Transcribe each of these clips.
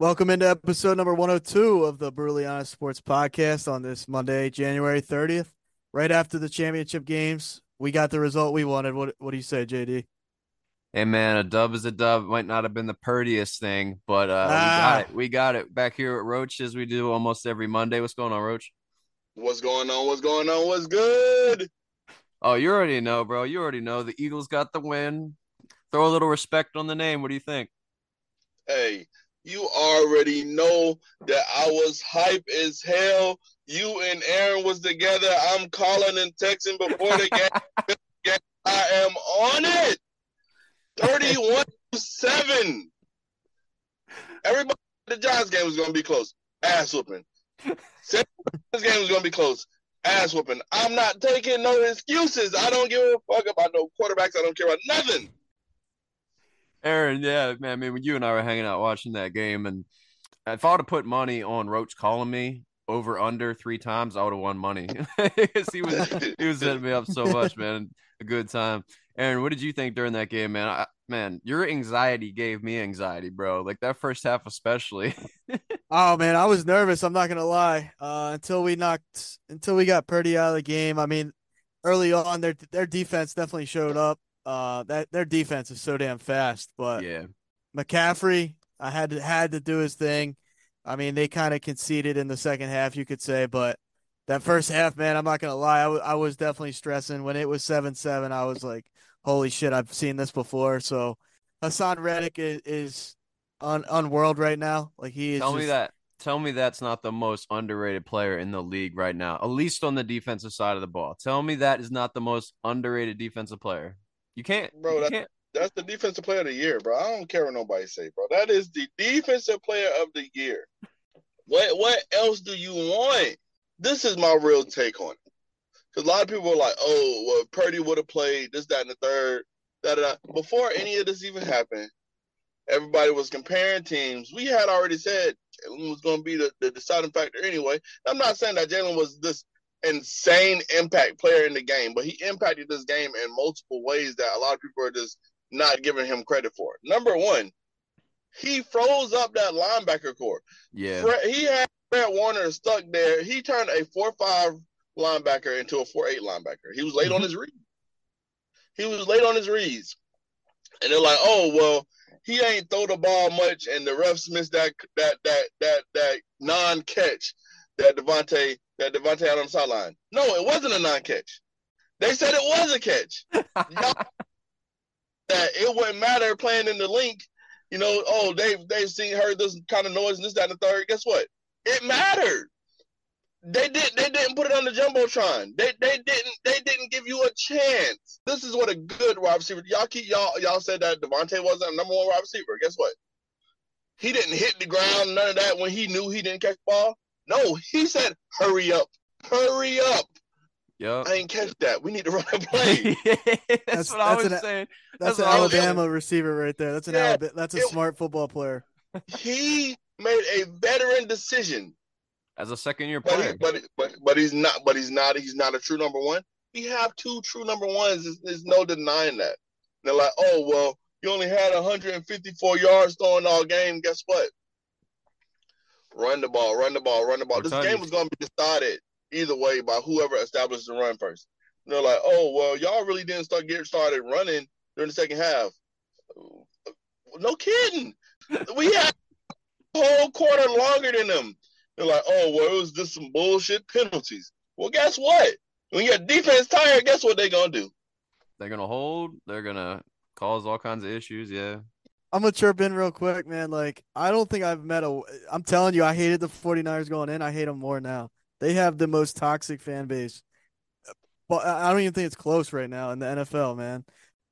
Welcome into episode number 102 of the Brutally Honest Sports Podcast on this Monday, January 30th. Right after the championship games, we got the result we wanted. What what do you say, JD? Hey man, a dub is a dub. Might not have been the prettiest thing, but uh, we Ah. got it. We got it back here at Roach as we do almost every Monday. What's going on, Roach? What's going on? What's going on? What's good? Oh, you already know, bro. You already know the Eagles got the win. Throw a little respect on the name. What do you think? Hey, you already know that I was hype as hell. You and Aaron was together. I'm calling and texting before the game. I am on it. 31 to 7. Everybody the Giants game was gonna be close. Ass whooping. This game was gonna be close. Ass whooping. I'm not taking no excuses. I don't give a fuck about no quarterbacks. I don't care about nothing. Aaron, yeah, man. I mean, when you and I were hanging out watching that game, and if I would have put money on Roach calling me over under three times, I would have won money because he was he was setting me up so much, man. A good time. Aaron, what did you think during that game, man? I, man, your anxiety gave me anxiety, bro. Like that first half, especially. Oh man, I was nervous. I'm not gonna lie. Uh, until we knocked, until we got Purdy out of the game. I mean, early on, their their defense definitely showed up. Uh, that their defense is so damn fast. But yeah, McCaffrey, I had to had to do his thing. I mean, they kind of conceded in the second half, you could say, but that first half, man, I'm not gonna lie, I was definitely stressing when it was seven seven. I was like, holy shit, I've seen this before. So Haason Reddick is, is on unworld right now. Like he is. tell me that. Tell me that's not the most underrated player in the league right now, at least on the defensive side of the ball. Tell me that is not the most underrated defensive player. You can't, Bro, You that- can't. That's the defensive player of the year, bro. I don't care what nobody say, bro. That is the defensive player of the year. What what else do you want? This is my real take on it. Because a lot of people are like, oh, well, Purdy would have played this, that, and the third. Da, da, da. Before any of this even happened, everybody was comparing teams. We had already said Jalen was going to be the, the deciding factor anyway. I'm not saying that Jalen was this insane impact player in the game, but he impacted this game in multiple ways that a lot of people are just not giving him credit for. Number one, he froze up that linebacker core. Yeah, Fred, he had Fred Warner stuck there. He turned a four-five linebacker into a four-eight linebacker. He was late on mm-hmm. his read. He was late on his reads, and they're like, "Oh well, he ain't throw the ball much, and the refs missed that that that that that non-catch that DeVonta that DeVonta had on the sideline." No, it wasn't a non-catch. They said it was a catch. That it wouldn't matter playing in the link. You know, oh, they've they've seen heard this kind of noise and this, that, and the third. Guess what? It mattered. They did they didn't put it on the jumbotron. They they didn't they didn't give you a chance. This is what a good wide receiver. Y'all keep y'all y'all said that DeVonta wasn't a number one wide receiver. Guess what? He didn't hit the ground, none of that when he knew he didn't catch the ball. No, he said, hurry up. Hurry up. yep. I ain't catch that. We need to run a play. that's, That's- what I was an- saying. That's, That's an what I was Alabama receiver right there. That's an Yeah, Alabama. That's a it- smart football player. he made a veteran decision. As a second year But, he, player, but but but he's not. But he's not. He's not a true number one. We have two true number ones. There's, there's no denying that. They're like, oh well, you only had 154 yards throwing all game. Guess what? Run the ball, run the ball, run the ball. I'll this game was going to be decided either way by whoever established the run first. And they're like, oh well, y'all really didn't start get started running during the second half. No kidding. We had a whole quarter longer than them. They're like, oh well, it was just some bullshit penalties. Well, guess what? When your defense tired, guess what they're gonna do? They're gonna hold. They're gonna cause all kinds of issues. Yeah. I'm gonna chirp in real quick, man. Like, I don't think I've met a. I'm telling you, I hated the 49ers going in. I hate them more now. They have the most toxic fan base, but I I don't even think it's close right now in the NFL, man.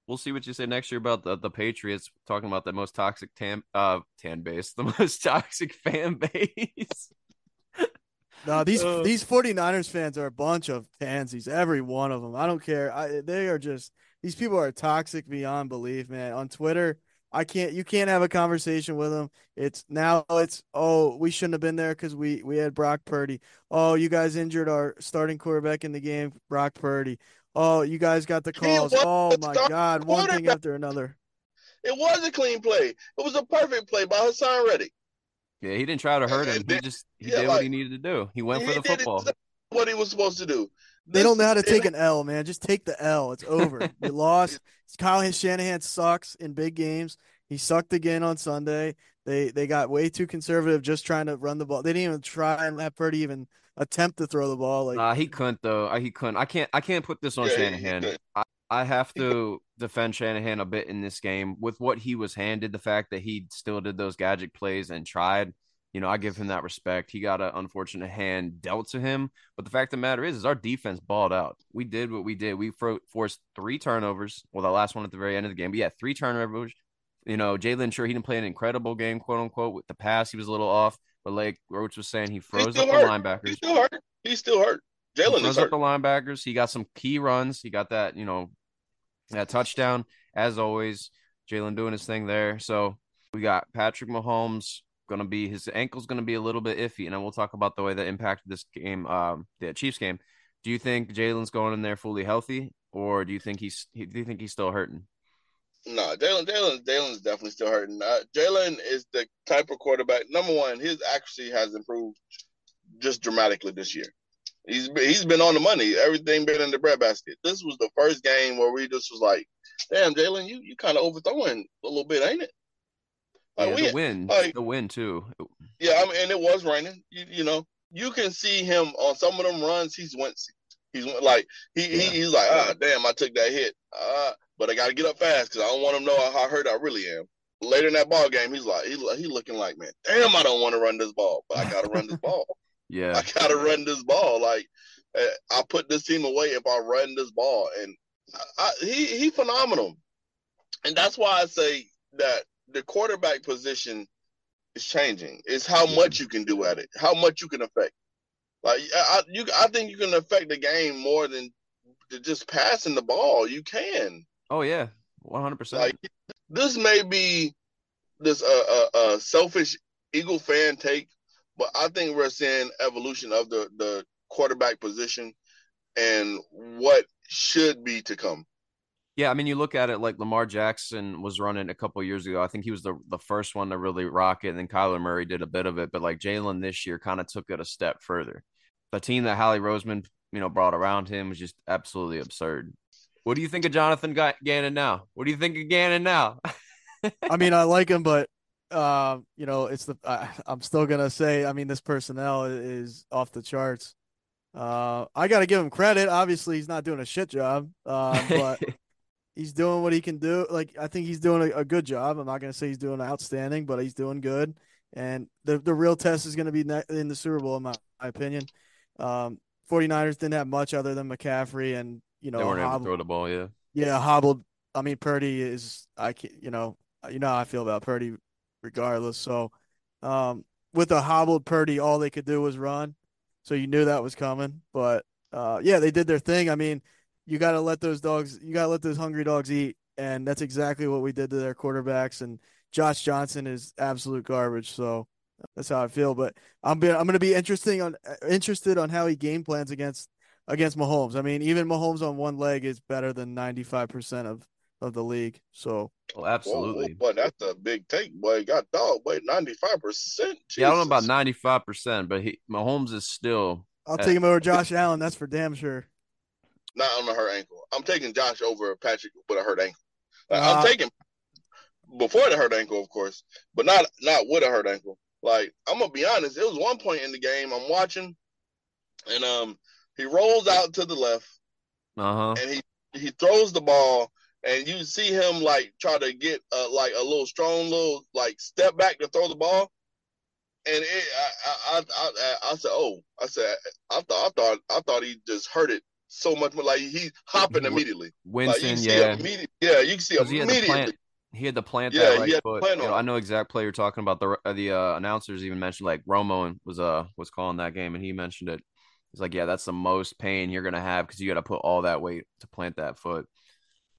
We'll see what you say next year about the, the Patriots talking about the most toxic tan uh tan base, the most toxic fan base. No, these Uh. these 49ers fans are a bunch of pansies, every one of them. I don't care. I they are just these people are toxic beyond belief, man. On Twitter, I can't you can't have a conversation with them. It's now it's oh, we shouldn't have been there cuz we we had Brock Purdy. Oh, you guys injured our starting quarterback in the game, Brock Purdy. Oh, you guys got the calls. Oh my god, one thing after another. It was a clean play. It was a perfect play by Haason Reddick. Yeah, he didn't try to hurt him. He just he yeah, did what he needed to do. He went He for the football. exactly what he was supposed to do. They don't know how to take an L, man. Just take the L. It's over. You lost. Kyle Shanahan sucks in big games. He sucked again on Sunday. They they got way too conservative just trying to run the ball. They didn't even try and have Purdy even attempt to throw the ball. Like Nah, he couldn't though. He couldn't. I can't. I can't put this on Yeah, he- he Shanahan. I, I have to defend Shanahan a bit in this game with what he was handed. The fact that he still did those gadget plays and tried. You know, I give him that respect. He got an unfortunate hand dealt to him. But the fact of the matter is, is our defense balled out. We did what we did. We fro- forced three turnovers. Well, the last one at the very end of the game. But yeah, three turnovers. You know, Jalen, sure, he didn't play an incredible game, quote unquote. With the pass, he was a little off. But like Roach was saying, he froze up the linebackers. He's still hurt. He's still hurt. Jalen is froze up hurt. the linebackers. He got some key runs. He got that, you know, that touchdown. As always, Jalen doing his thing there. So we got Patrick Mahomes going to be his ankle's going to be a little bit iffy, and we'll talk about the way that impacted this game, um, the Chiefs game. Do you think Jalen's going in there fully healthy, or do you think he's do you think he's still hurting? No, Jalen, Jalen, Jalen's definitely still hurting. Uh, Jalen is the type of quarterback. Number one, his accuracy has improved just dramatically this year. He's been, he's been on the money. Everything been in the breadbasket. This was the first game where we just was like, "Damn, Jalen, you you kind of overthrowing a little bit, ain't it?" Yeah, we, the win, like- the win too. yeah, I mean, and it was raining. You, you know, you can see him on some of them runs. He's went, he's went like he, Yeah. he he's like, ah, damn, I took that hit. Uh, but I got to get up fast because I don't want him to know how hurt I really am. Later in that ball game, he's like, he he looking like, man, damn, I don't want to run this ball, but I got to run this ball. Yeah, I got to run this ball. Like, uh, I put this team away if I run this ball, and I, I, he he phenomenal, and that's why I say that the quarterback position is changing. It's how much you can do at it, how much you can affect. Like, I you I think you can affect the game more than just passing the ball. You can. oh yeah, one hundred percent. Like, this may be this uh, uh, uh selfish Eagle fan take, but I think we're seeing evolution of the the quarterback position and what should be to come. Yeah, I mean, you look at it like Lamar Jackson was running a couple years ago. I think he was the the first one to really rock it, and then Kyler Murray did a bit of it. But like Jalen this year kind of took it a step further. The team that Howie Roseman, you know, brought around him was just absolutely absurd. What do you think of Jonathan Ga- Gannon now? What do you think of Gannon now? I mean, I like him, but uh, you know, it's the I, I'm still gonna say. I mean, this personnel is off the charts. Uh, I got to give him credit. Obviously, he's not doing a shit job, uh, but he's doing what he can do. Like I think he's doing a, a good job. I'm not gonna say he's doing outstanding, but he's doing good. And the the real test is gonna be in the Super Bowl, in my, my opinion. Um, 49ers didn't have much other than McCaffrey, and you know, they weren't able to hobbled- throw the ball. Yeah, yeah, hobbled. I mean, Purdy is I can you know you know how I feel about Purdy, regardless. So, um, with a hobbled Purdy, all they could do was run, so you knew that was coming. But uh, yeah, they did their thing. I mean, you got to let those dogs, you got to let those hungry dogs eat, and that's exactly what we did to their quarterbacks. And Josh Johnson is absolute garbage. So that's how I feel. But I'm be, I'm going to be interesting on interested on how he game plans against against Mahomes. I mean, even Mahomes on one leg is better than 95% of of the league. So Well, Whoa, absolutely. whoa, boy, that's a big take, boy. Got dog, boy, ninety five percent. Yeah, I don't know about ninety five percent, but he Mahomes is still I'll Uh, take him over Josh Allen. That's for damn sure. Not on a hurt ankle. I'm taking Josh over Patrick with a hurt ankle. Like, Nah. I'm taking before the hurt ankle, of course, but not not with a hurt ankle. Like I'm gonna be honest, it was one point in the game I'm watching, and um he rolls out to the left uh huh. and he he throws the ball, and you see him like try to get uh, like a little strong little like step back to throw the ball, and it I I I, I, I said oh I said I thought I thought I thought he just hurt it so much more like he's hopping immediately. Like Winston, see yeah, immediate, yeah, you can see 'Cause he had immediately. plant. He had to plant Yeah, that he right had to foot. plant You know, I know exact play you're talking about. The uh, the uh, announcers even mentioned like Romo was uh was calling that game, and he mentioned it. He's like, yeah, that's the most pain you're gonna have because you got to put all that weight to plant that foot.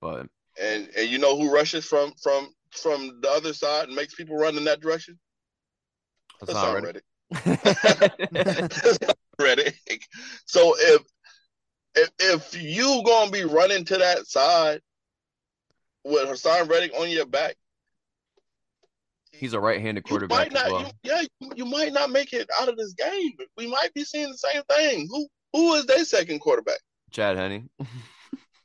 But And and you know who rushes from from from the other side and makes people run in that direction? that's not ready. Reddick. Reddick. So if if if you gonna be running to that side with Haason Reddick on your back, He's a right-handed you quarterback might not. as well. You, yeah, you, you might not make it out of this game. We might be seeing the same thing. Who who is their second quarterback? Chad Henne.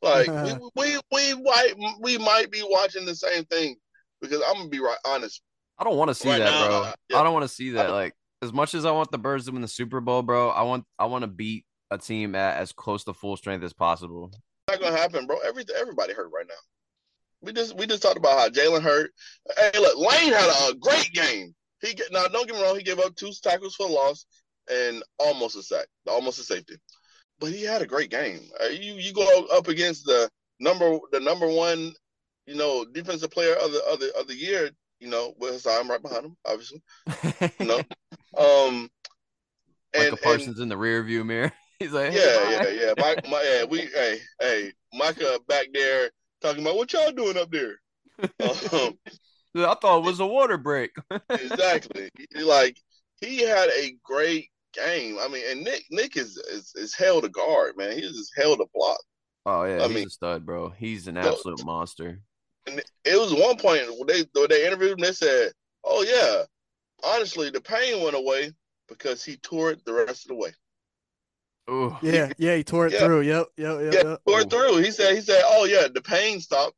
Like we, we we might we might be watching the same thing because I'm gonna be right honest. I don't want to see Right that, now, bro. uh, yeah. I don't want to see that. Like as much as I want the Birds to win the Super Bowl, bro, I want I want to beat a team at as close to full strength as possible. not gonna happen, bro. Every everybody hurt right now. We just we just talked about how Jalen hurt. Hey, look, Lane had a great game. He get now don't get me wrong, he gave up two tackles for loss and almost a sack, almost a safety. But he had a great game. Uh, you you go up against the number the number one, you know, defensive player of the of the of the year, you know, with Haason right behind him, obviously. You know. Um and, Michael and Parsons in the rear view mirror. He's like, hey, yeah, bye. yeah, yeah. Mike, my, yeah, we, hey, hey, Micah back there talking about what y'all doing up there. Um, I thought it was a water break. exactly. Like he had a great game. I mean, and Nick, Nick is is, is held a guard, man. He's just hell to block. Oh yeah, I he's mean- a stud, bro. He's an So- absolute monster. And it was one point when they when they interviewed him. They said, "Oh yeah, honestly, the pain went away because he tore it the rest of the way. Ooh. Yeah, yeah, he tore it Yeah. through. Yep, yep, yep. Yeah, yep. tore it through." He said, "He said, oh yeah, the pain stopped."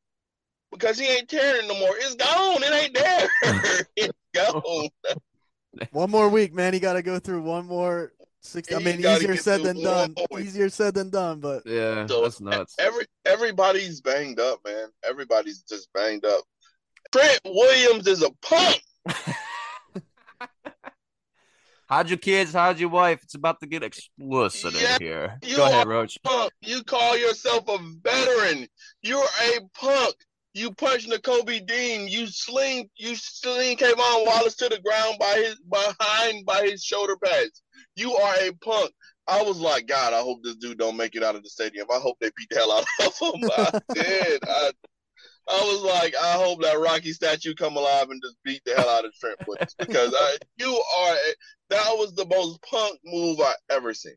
Because he ain't tearing it no more. It's gone. It ain't there. it's gone. One more week, man. He got to go through one more. Six. I mean, easier said than done. week. Easier said than done, but Yeah, So, that's nuts. Every everybody's banged up, man. Everybody's just banged up. Trent Williams is a punk. How'd your kids? How'd your wife? It's about to get explicit Yeah, in here. Go ahead, Roach. Punk. You call yourself a veteran. You're a punk. You punched Kobe Dean. You sling. You sling K'Von Wallace to the ground by his behind by his shoulder pads. You are a punk. I was like, God, I hope this dude don't make it out of the stadium. I hope they beat the hell out of him. I did. I, I was like, I hope that Rocky statue come alive and just beat the hell out of Trent Williams because I, you are. That was the most punk move I ever seen.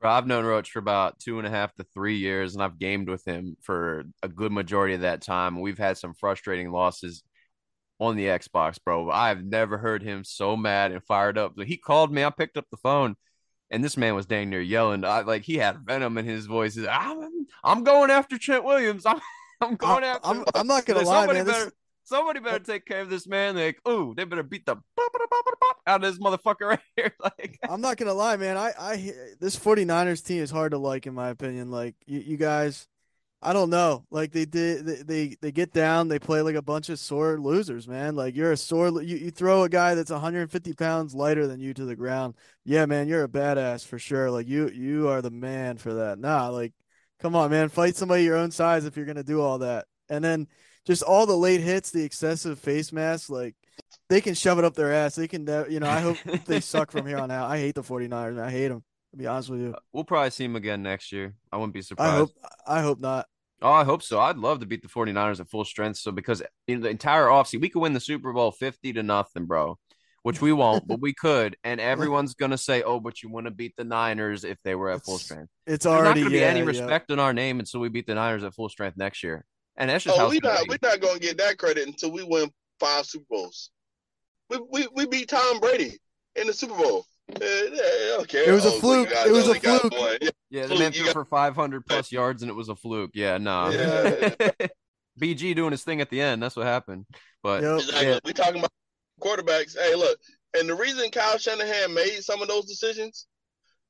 Bro, I've known Roach for about two and a half to three years, and I've gamed with him for a good majority of that time. We've had some frustrating losses on the Xbox, bro. I've never heard him so mad and fired up. He called me, I picked up the phone, and this man was dang near yelling. I like he had venom in his voice. Like, I'm, I'm going after Trent Williams. I'm, I'm going after. I'm. I'm not gonna lie, somebody man. better, This, somebody better take care of this man. Like, ooh, they better beat the out of this motherfucker right here. Like, I'm not gonna lie, man. I, I, this 49ers team is hard to like, in my opinion. Like you, you guys, I don't know. Like they did, they, they, they get down, they play like a bunch of sore losers, man. Like you're a sore, you, you throw a guy that's 150 pounds lighter than you to the ground. Yeah, man, you're a badass for sure. Like you, you are the man for that. Nah, like, come on, man, fight somebody your own size if you're gonna do all that. And then just all the late hits, the excessive face masks, like they can shove it up their ass. They can, you know, I hope they suck from here on out. I hate the 49ers. I hate them. To be honest with you, uh, we'll probably see them again next year. I wouldn't be surprised. I hope. I hope not. Oh, I hope so. I'd love to beat the 49ers at full strength. So because in the entire offseason, we could win the Super Bowl 50 to nothing, bro. Which we won't, but we could. And everyone's gonna say, Oh, but you want to beat the Niners if they were at full It's strength. It's There's not gonna be yeah, any yeah. respect in our name until we beat the Niners at full strength next year. And that's just Oh, how we not we're not gonna get that credit until we win five Super Bowls. We we, we beat Tom Brady in the Super Bowl. Uh, okay. It was a Oh, fluke. you guys It was a fluke. one. Yeah, Yeah, the man threw got- for 500 plus yards and it was a fluke. Yeah, nah. Yeah. BG doing his thing at the end. That's what happened. But Yep. Exactly. yeah, We talking about quarterbacks. Hey, look, and the reason Kyle Shanahan made some of those decisions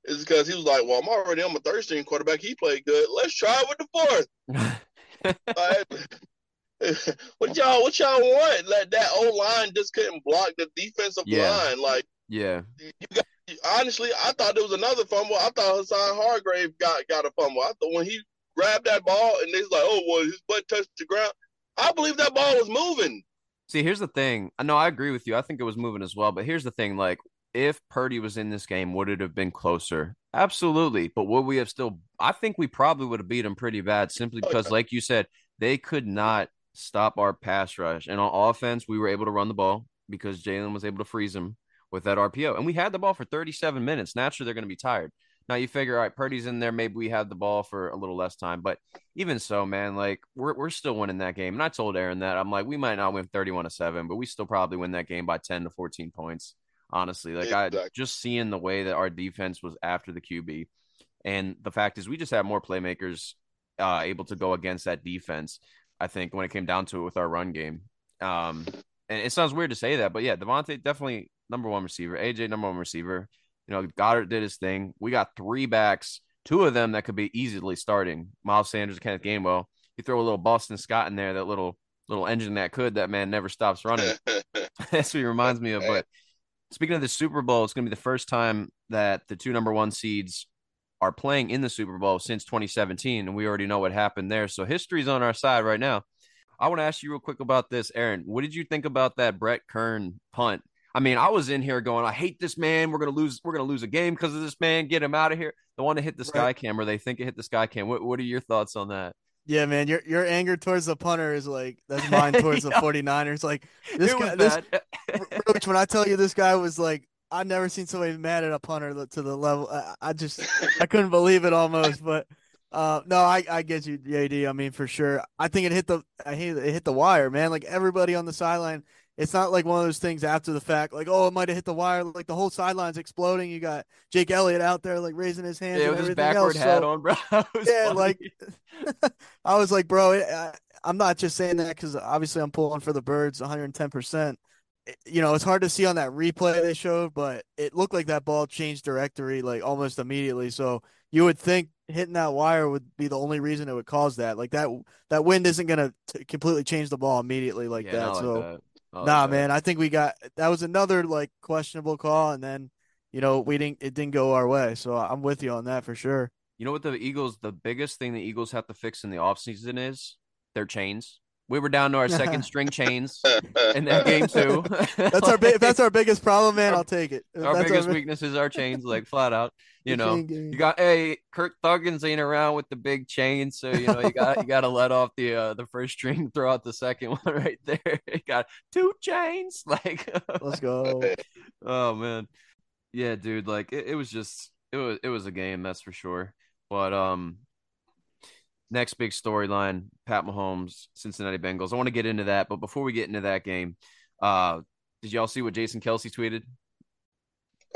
is because he was like, "Well, I'm already on my third string quarterback. He played good. Let's try it with the fourth. Like, what y'all? What y'all want? Like that old line just couldn't block the defensive Yeah. line. Like yeah. you got. Honestly, I thought there was another fumble. I thought Hassan Hargrave got got a fumble. I thought when he grabbed that ball and they like, "Oh, well, his butt touched the ground." I believe that ball was moving. See, here's the thing. I know I agree with you. I think it was moving as well. But here's the thing: like, if Purdy was in this game, would it have been closer? Absolutely. But would we have still? I think we probably would have beat them pretty bad, simply Oh, because, like you said, they could not stop our pass rush. And on offense, we were able to run the ball because Jalen was able to freeze him with that RPO, and we had the ball for 37 minutes. Naturally, they're going to be tired. Now you figure, all right, Purdy's in there. Maybe we had the ball for a little less time, but even so, man, like we're we're still winning that game. And I told Aaron that I'm like, we might not win 31 to seven, but we still probably win that game by 10 to 14 points. Honestly, like I just seeing the way that our defense was after the QB, and the fact is we just have more playmakers uh, able to go against that defense. I think when it came down to it with our run game, um, and it sounds weird to say that, but yeah, DeVonta definitely number one receiver, AJ number one receiver. You know, Goedert did his thing. We got three backs, two of them that could be easily starting. Miles Sanders, Kenneth Gainwell. You throw a little Boston Scott in there, that little little engine that could. That man never stops running. That's what he reminds me of. But speaking of the Super Bowl, it's going to be the first time that the two number one seeds are playing in the Super Bowl since 2017, and we already know what happened there. So history's on our side right now. I want to ask you real quick about this, Aaron. What did you think about that Brett Kern punt? I mean, I was in here going, I hate this man. We're gonna lose. We're gonna lose a game because of this man. Get him out of here. The one that hit the sky Right. cam, or they think it hit the sky cam. What What are your thoughts on that? Yeah, man, your your anger towards the punter is like that's mine towards the Yeah. 49ers. Like this guy, this. Roach, when I tell you this guy was like, I've never seen somebody mad at a punter to the level. I, I just, I couldn't believe it almost. But uh, no, I, I get you, JD. I mean, for sure. I think it hit the, I hate it hit the wire, man. Like everybody on the sideline. It's not like one of those things after the fact, like oh, it might have hit the wire. Like the whole sideline's exploding. You got Jake Elliott out there like raising his hand. yeah, and with his backward else. hat so- on, bro. Yeah, funny. like I was like, bro, it, I, I'm not just saying that because obviously I'm pulling for the birds 110. percent You know, it's hard to see on that replay they showed, but it looked like that ball changed directory like almost immediately. So you would think hitting that wire would be the only reason it would cause that. Like that, that wind isn't gonna completely change the ball immediately like Yeah, that. like so that. Oh, like nah, that. man, I think we got that was another like questionable call, and then you know we didn't it didn't go our way. So I'm with you on that for sure. You know what the Eagles, the biggest thing the Eagles have to fix in the offseason is their chains. We were down to our second string chains in that game too. That's our big. That's our biggest problem, man, I'll take it. If our that's biggest big- weakness is our chains, like flat out. You know, you got hey Kirk Thuggins ain't around with the big chain, so you know you got you got to let off the uh, the first string, throw out the second one right there. You got two chains, like Let's go. oh man, yeah, dude, like it, it was just it was it was a game that's for sure. But um, next big storyline: Pat Mahomes, Cincinnati Bengals. I want to get into that, but before we get into that game, uh, did y'all see what Jason Kelce tweeted?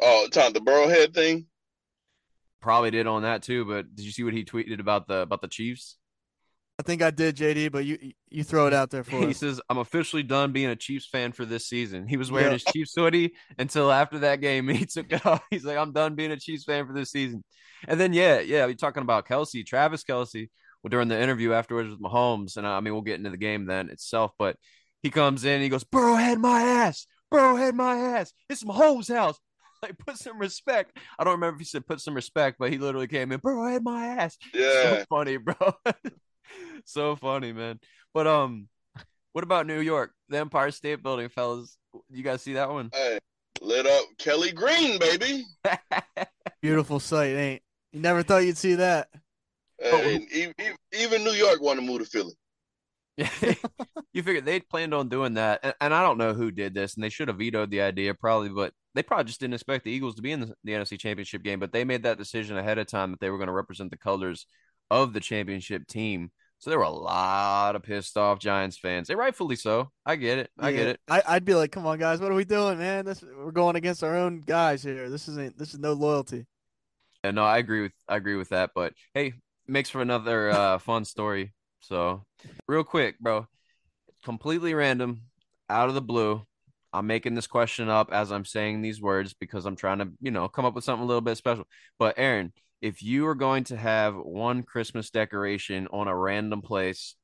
oh, Tom, the Burrowhead thing. Probably did on that too, but did you see what he tweeted about the about the Chiefs? I think I did, JD, but you you throw it out there for us. He us. says, "I'm officially done being a Chiefs fan for this season." He was wearing Yeah. his Chiefs hoodie until after that game. He took it off. He's like, "I'm done being a Chiefs fan for this season." And then, yeah, yeah, you're talking about Kelce, Travis Kelce, well, during the interview afterwards with Mahomes, and I mean, we'll get into the game then itself, but he comes in, he goes, "Burrow had my ass, Burrow had my ass. It's Mahomes' house." Like, put some respect. I don't remember if he said put some respect, but he literally came in, Burrow had my ass. Yeah. So funny, bro. so funny, man. But um, what about New York? The Empire State Building, fellas. You guys see that one? Hey, lit up Kelly Green, baby. Beautiful sight, ain't? You never thought you'd see that. Uh, and e- e- even New York want to move to Philly. you figured they planned on doing that, and, and I don't know who did this, and they should have vetoed the idea probably, but they probably just didn't expect the Eagles to be in the, the NFC Championship game. But they made that decision ahead of time that they were going to represent the colors of the championship team So there were a lot of pissed off Giants fans. They rightfully so. I get it. I Yeah, get it. I, I'd be like, come on, guys, what are we doing, man? This we're going against our own guys here. This isn't. This is no loyalty. And no, I agree with I agree with that. But hey, makes for another uh, fun story. So real quick, bro, completely random, out of the blue. I'm making this question up as I'm saying these words because I'm trying to, you know, come up with something a little bit special. But Aaron, if you were going to have one Christmas decoration on a random place,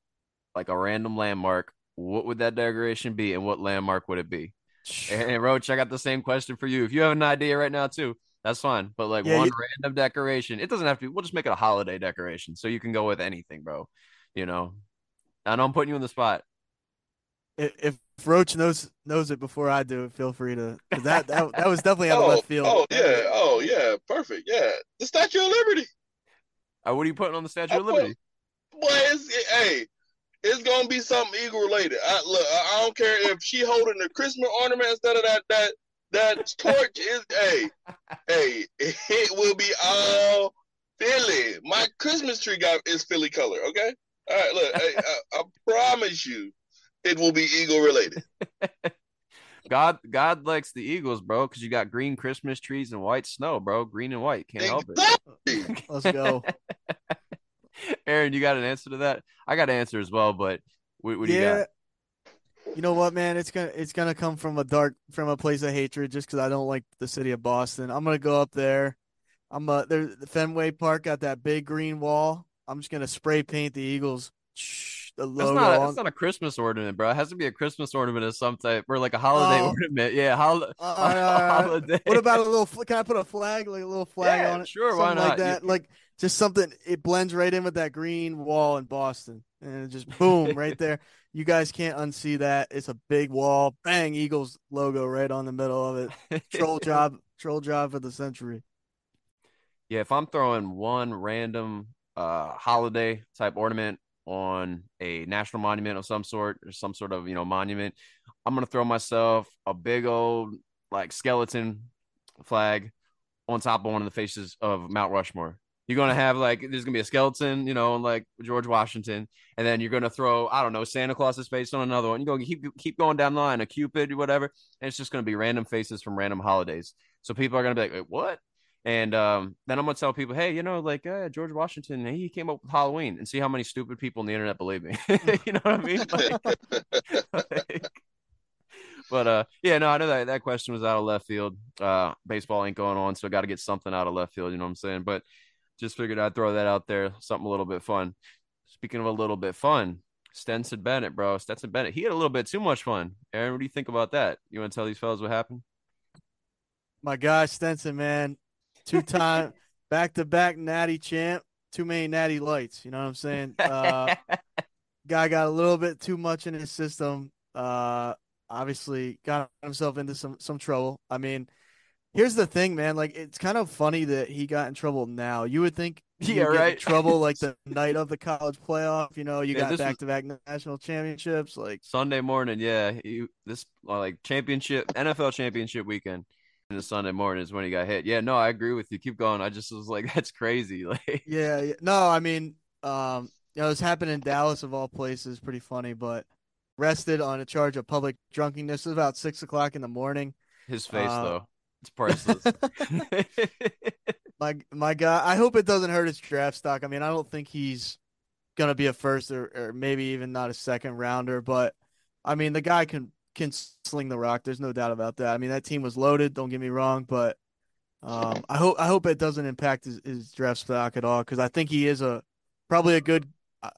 like a random landmark, what would that decoration be and what landmark would it be? And Roach, I got the same question for you. If you have an idea right now too, that's fine. But like Yeah, one you- random decoration, it doesn't have to. Be, we'll just make it a holiday decoration, so you can go with anything, bro. You know, I know I'm putting you on the spot. If, if Roach knows knows it before I do, feel free to That that that was definitely out of Oh, left field. oh yeah, oh yeah, perfect. Yeah, the Statue of Liberty. Uh, what are you putting on the Statue I of put- Liberty? Boy, it's it- hey, it's gonna be something eagle related. I look, I, I don't care if she holding the Christmas ornament instead of that that that torch. Is hey, hey, it will be all Philly. My Christmas tree got is Philly color. Okay, all right. Look, hey, I, I promise you, it will be eagle related. God, God likes the Eagles, bro, because you got green Christmas trees and white snow, bro. Green and white, can't help it. Let's go. Aaron, you got an answer to that? I got an answer as well, but what, what do you got? You know what, man? It's gonna it's gonna come from a dark from a place of hatred just because I don't like the city of Boston. I'm gonna go up there. I'm uh there the Fenway Park got that big green wall. I'm just gonna spray paint the Eagles. Shh, the That's not, that's not a Christmas ornament, bro. It has to be a Christmas ornament of some type, or like a holiday Oh. ornament. Yeah, hol- Uh, right, all right. holiday. What about a little? Can I put a flag, like a little flag Yeah, on it? sure, why not? like not? You- that, like just something. It blends right in with that green wall in Boston, and it just boom right there. You guys can't unsee that. It's a big wall. Bang, Eagles logo right on the middle of it. Troll job, troll job for the century. Yeah, if I'm throwing one random uh holiday type ornament on a national monument of some sort or some sort of, you know, monument, I'm gonna throw myself a big old like skeleton flag on top of one of the faces of Mount Rushmore. You're gonna have like there's gonna be a skeleton, you know, like George Washington, and then you're gonna throw I don't know Santa Claus's face on another one. You go keep keep going down the line, a Cupid, or whatever, and it's just gonna be random faces from random holidays. So people are gonna be like, Wait, what? And um, then I'm gonna tell people, hey, you know, like uh, George Washington, he came up with Halloween, and see how many stupid people on the internet believe me. you know what I mean? Like- like- but uh, yeah, no, I know that that question was out of left field. Uh, baseball ain't going on, so I got to get something out of left field. You know what I'm saying? But just figured I'd throw that out there, something a little bit fun. Speaking of a little bit fun, Stetson Bennett, bro, Stetson Bennett, he had a little bit too much fun. Aaron, what do you think about that? You want to tell these fellas what happened? My guy Stetson, man, two time back to back natty champ. Too many natty lights. You know what I'm saying? Uh, guy got a little bit too much in his system. Uh, obviously got himself into some some trouble. I mean, here's the thing, man. Like, it's kind of funny that he got in trouble now. You would think, he Yeah, would get in right. trouble like the night of the college playoff. You know, you Yeah, got back to back national championships. Like, Sunday morning, yeah. He, this uh, like championship NFL championship weekend. And the Sunday morning is when he got hit. Yeah, no, I agree with you. Keep going. I just was like, that's crazy. Like, yeah, yeah. no, I mean, um, you know, it's happened in Dallas of all places. Pretty funny, but arrested on a charge of public drunkenness. It was about six o'clock in the morning. his face Uh, though, it's priceless. My my guy, I hope it doesn't hurt his draft stock. I mean, I don't think he's gonna be a first or, or maybe even not a second rounder, but I mean, the guy can can sling the rock. There's no doubt about that. I mean, that team was loaded. Don't get me wrong, but um, I hope I hope it doesn't impact his, his draft stock at all because I think he is a probably a good.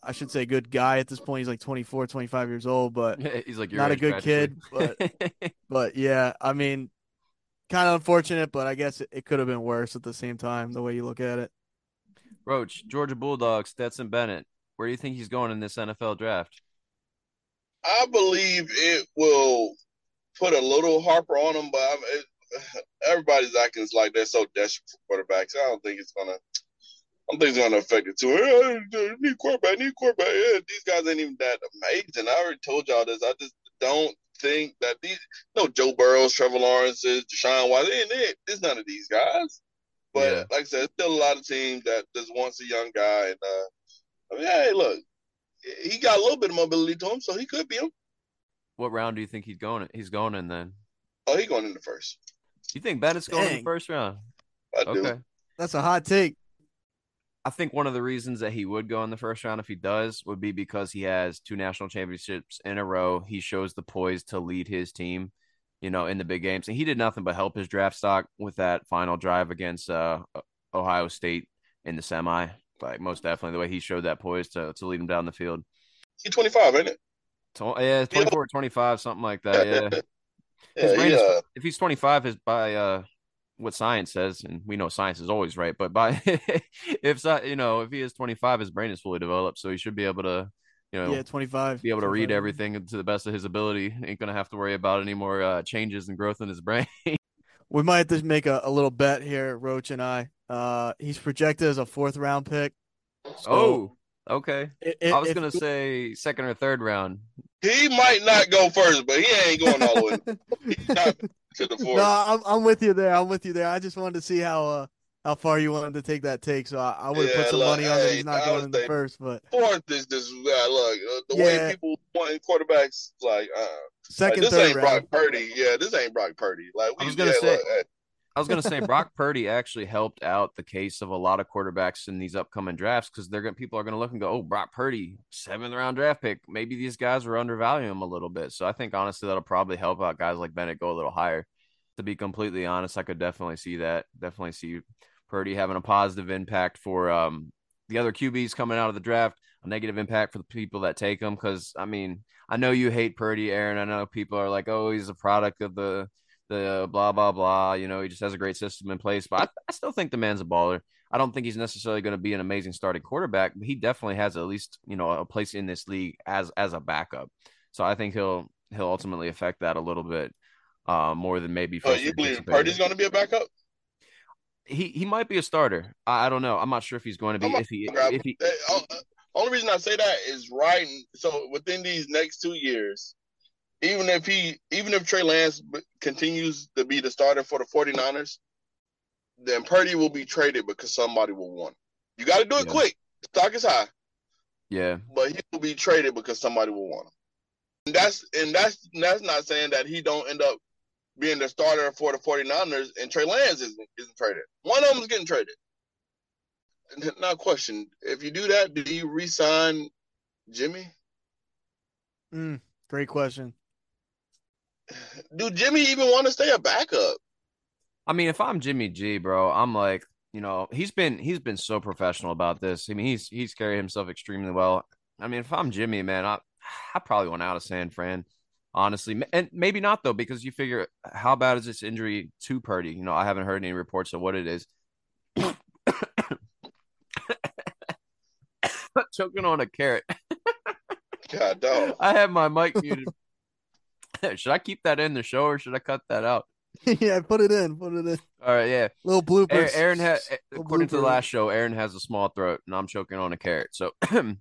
I- should say good guy at this point. He's like 24, 25 years old, but He's like not a good kid, But, but yeah, I mean, kind of unfortunate, but I guess it, it could have been worse at the same time, the way you look at it. Roach, Georgia Bulldogs, Stetson Bennett. Where do you think he's going in this NFL draft? I believe it will put a little Harper on them, but I'm, it, everybody's acting like they're so desperate for quarterbacks. I don't think it's gonna. I don't think it's gonna affect it too. Hey, hey, need quarterback, need quarterback. Yeah, these guys ain't even that amazing. I already told y'all this. I just don't think that these. No, Joe Burrows, Trevor Lawrence's, Deshaun Watson. They, they, there's none of these guys. But Yeah. like I said, still a lot of teams that just wants a young guy. And uh, I mean, hey, look, he got a little bit of mobility to him, so he could be him. What round do you think he's going? He's going in then. Oh, he going in the first. You think Bennett's going in the first round? I do. That's a hot take. I think one of the reasons that he would go in the first round if he does would be because he has two national championships in a row. He shows the poise to lead his team, you know, in the big games. And he did nothing but help his draft stock with that final drive against uh, Ohio State in the semi. Like most definitely the way he showed that poise to, to lead him down the field. He's 25, ain't it? Tw- Yeah, 24, 25, something like that. Yeah. His yeah, brain he, is- uh, if he's 25 is by uh what science says and we know science is always right but by if sci- you know if he is 25 his brain is fully developed so he should be able to you know Yeah, 25. be able to read everything to the best of his ability ain't gonna have to worry about any more uh changes and growth in his brain We might just make a, a little bet here, Roach and I. Uh, he's projected as a fourth round pick. So oh okay i- i i- was gonna say second or third round he might not go first, but he ain't going all the way. He's not to the fourth. No, I'm I'm with you there. I'm with you there. I just wanted to see how uh how far you wanted to take that take. So I, I would have Yeah, put some look, money on that he's not I going in the first, but Fourth is this. Uh, look, uh, the Yeah. way people wanting quarterbacks, like, uh, like second, this third ain't round. Brock Purdy. Yeah, this ain't Brock Purdy. Like, we, I was gonna yeah, say- look, hey, I was gonna say Brock Purdy actually helped out the case of a lot of quarterbacks in these upcoming drafts because they're gonna people are gonna look and go, oh, Brock Purdy, seventh round draft pick. Maybe these guys were undervaluing him a little bit. So I think honestly that'll probably help out guys like Bennett go a little higher. To be completely honest, I could definitely see that. Definitely see Purdy having a positive impact for um the other QBs coming out of the draft, a negative impact for the people that take him. Because I mean, I know you hate Purdy, Aaron. I know people are like, oh, he's a product of the the blah blah blah. You know, he just has a great system in place. But I, I still think the man's a baller. I don't think he's necessarily going to be an amazing starting quarterback, but he definitely has at least you know a place in this league as as a backup. So I think he'll he'll ultimately affect that a little bit uh, more than maybe. oh, you believe. Purdy's going to be a backup? He he might be a starter. I, I don't know. I'm not sure if he's going to be. I'm If he grab- if he Uh, uh, only reason I say that is right. So within these next two years, even if he, even if Trey Lance continues to be the starter for the 49ers, then Purdy will be traded because somebody will want. him. You got to do it Yeah. quick. Stock is high, yeah but he will be traded because somebody will want him. And that's and that's that's not saying that he don't end up being the starter for the 49ers and Trey Lance isn't, isn't traded. One of them is getting traded. Now, question: If you do that, do you re-sign Jimmy? Mm, great question. Do Jimmy even want to stay a backup? I mean, if I'm Jimmy G, bro, I'm like, you know, he's been he's been so professional about this. I mean, he's he's carried himself extremely well. I mean, if I'm Jimmy, man, I I probably want out of San Fran, honestly, and maybe not though, because you figure how bad is this injury to Purdy? You know, I haven't heard any reports of what it is. Choking on a carrot. God dog. I have my mic muted. should I keep that in the show or should I cut that out? yeah, put it in. Put it in. All right, yeah. Little bloopers. Aaron, had, Little according to the last show, Aaron has a small throat, and I'm choking on a carrot. So it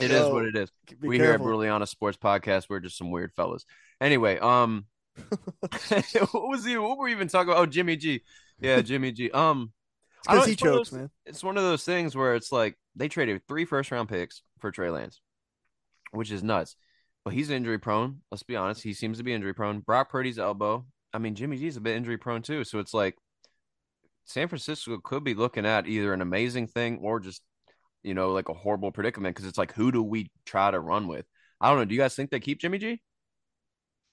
is go. what it is. Be we here at careful. Brutally Sports Podcast, we're just some weird fellas. Anyway, um, what was he? What were we even talking about? Oh, Jimmy G. Yeah, Jimmy G. Um, It's I don't- he it's one of chokes, those- man. it's one of those things where it's like they traded three first round picks for Trey Lance, which is nuts. But he's injury prone. Let's be honest. He seems to be injury prone. Brock Purdy's elbow. I mean, Jimmy G's a bit injury prone too. So it's like San Francisco could be looking at either an amazing thing or just, you know, like a horrible predicament because it's like, who do we try to run with? I don't know. Do you guys think they keep Jimmy G?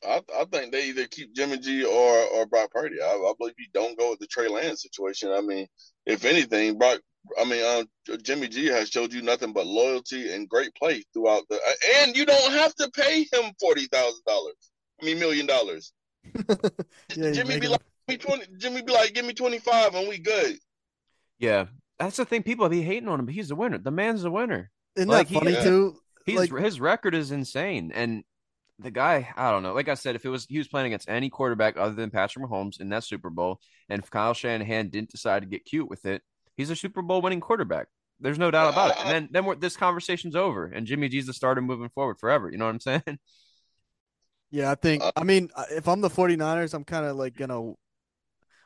I, I think they either keep Jimmy G or or Brock Purdy. I, I believe you don't go with the Trey Lance situation. I mean, if anything, Brock. I mean, um, Jimmy G has showed you nothing but loyalty and great play throughout the. And you don't have to pay him forty thousand dollars. I mean, million dollars. Yeah, Jimmy be him- like, "Give me twenty. Jimmy be like, give me twenty five, and we good. Yeah. That's the thing. People be hating on him, but he's a winner. The man's a winner. Isn't like, that funny Yeah. too? He's Like- his record is insane, and the guy, I don't know. Like I said, if it was he was playing against any quarterback other than Patrick Mahomes in that Super Bowl, and if Kyle Shanahan didn't decide to get cute with it, he's a Super Bowl winning quarterback. There's no doubt about it. And then then we're, this conversation's over, and Jimmy G's the starter moving forward forever. You know what I'm saying? Yeah, I think Uh, I mean uh, if I'm the 49ers, I'm kind of like gonna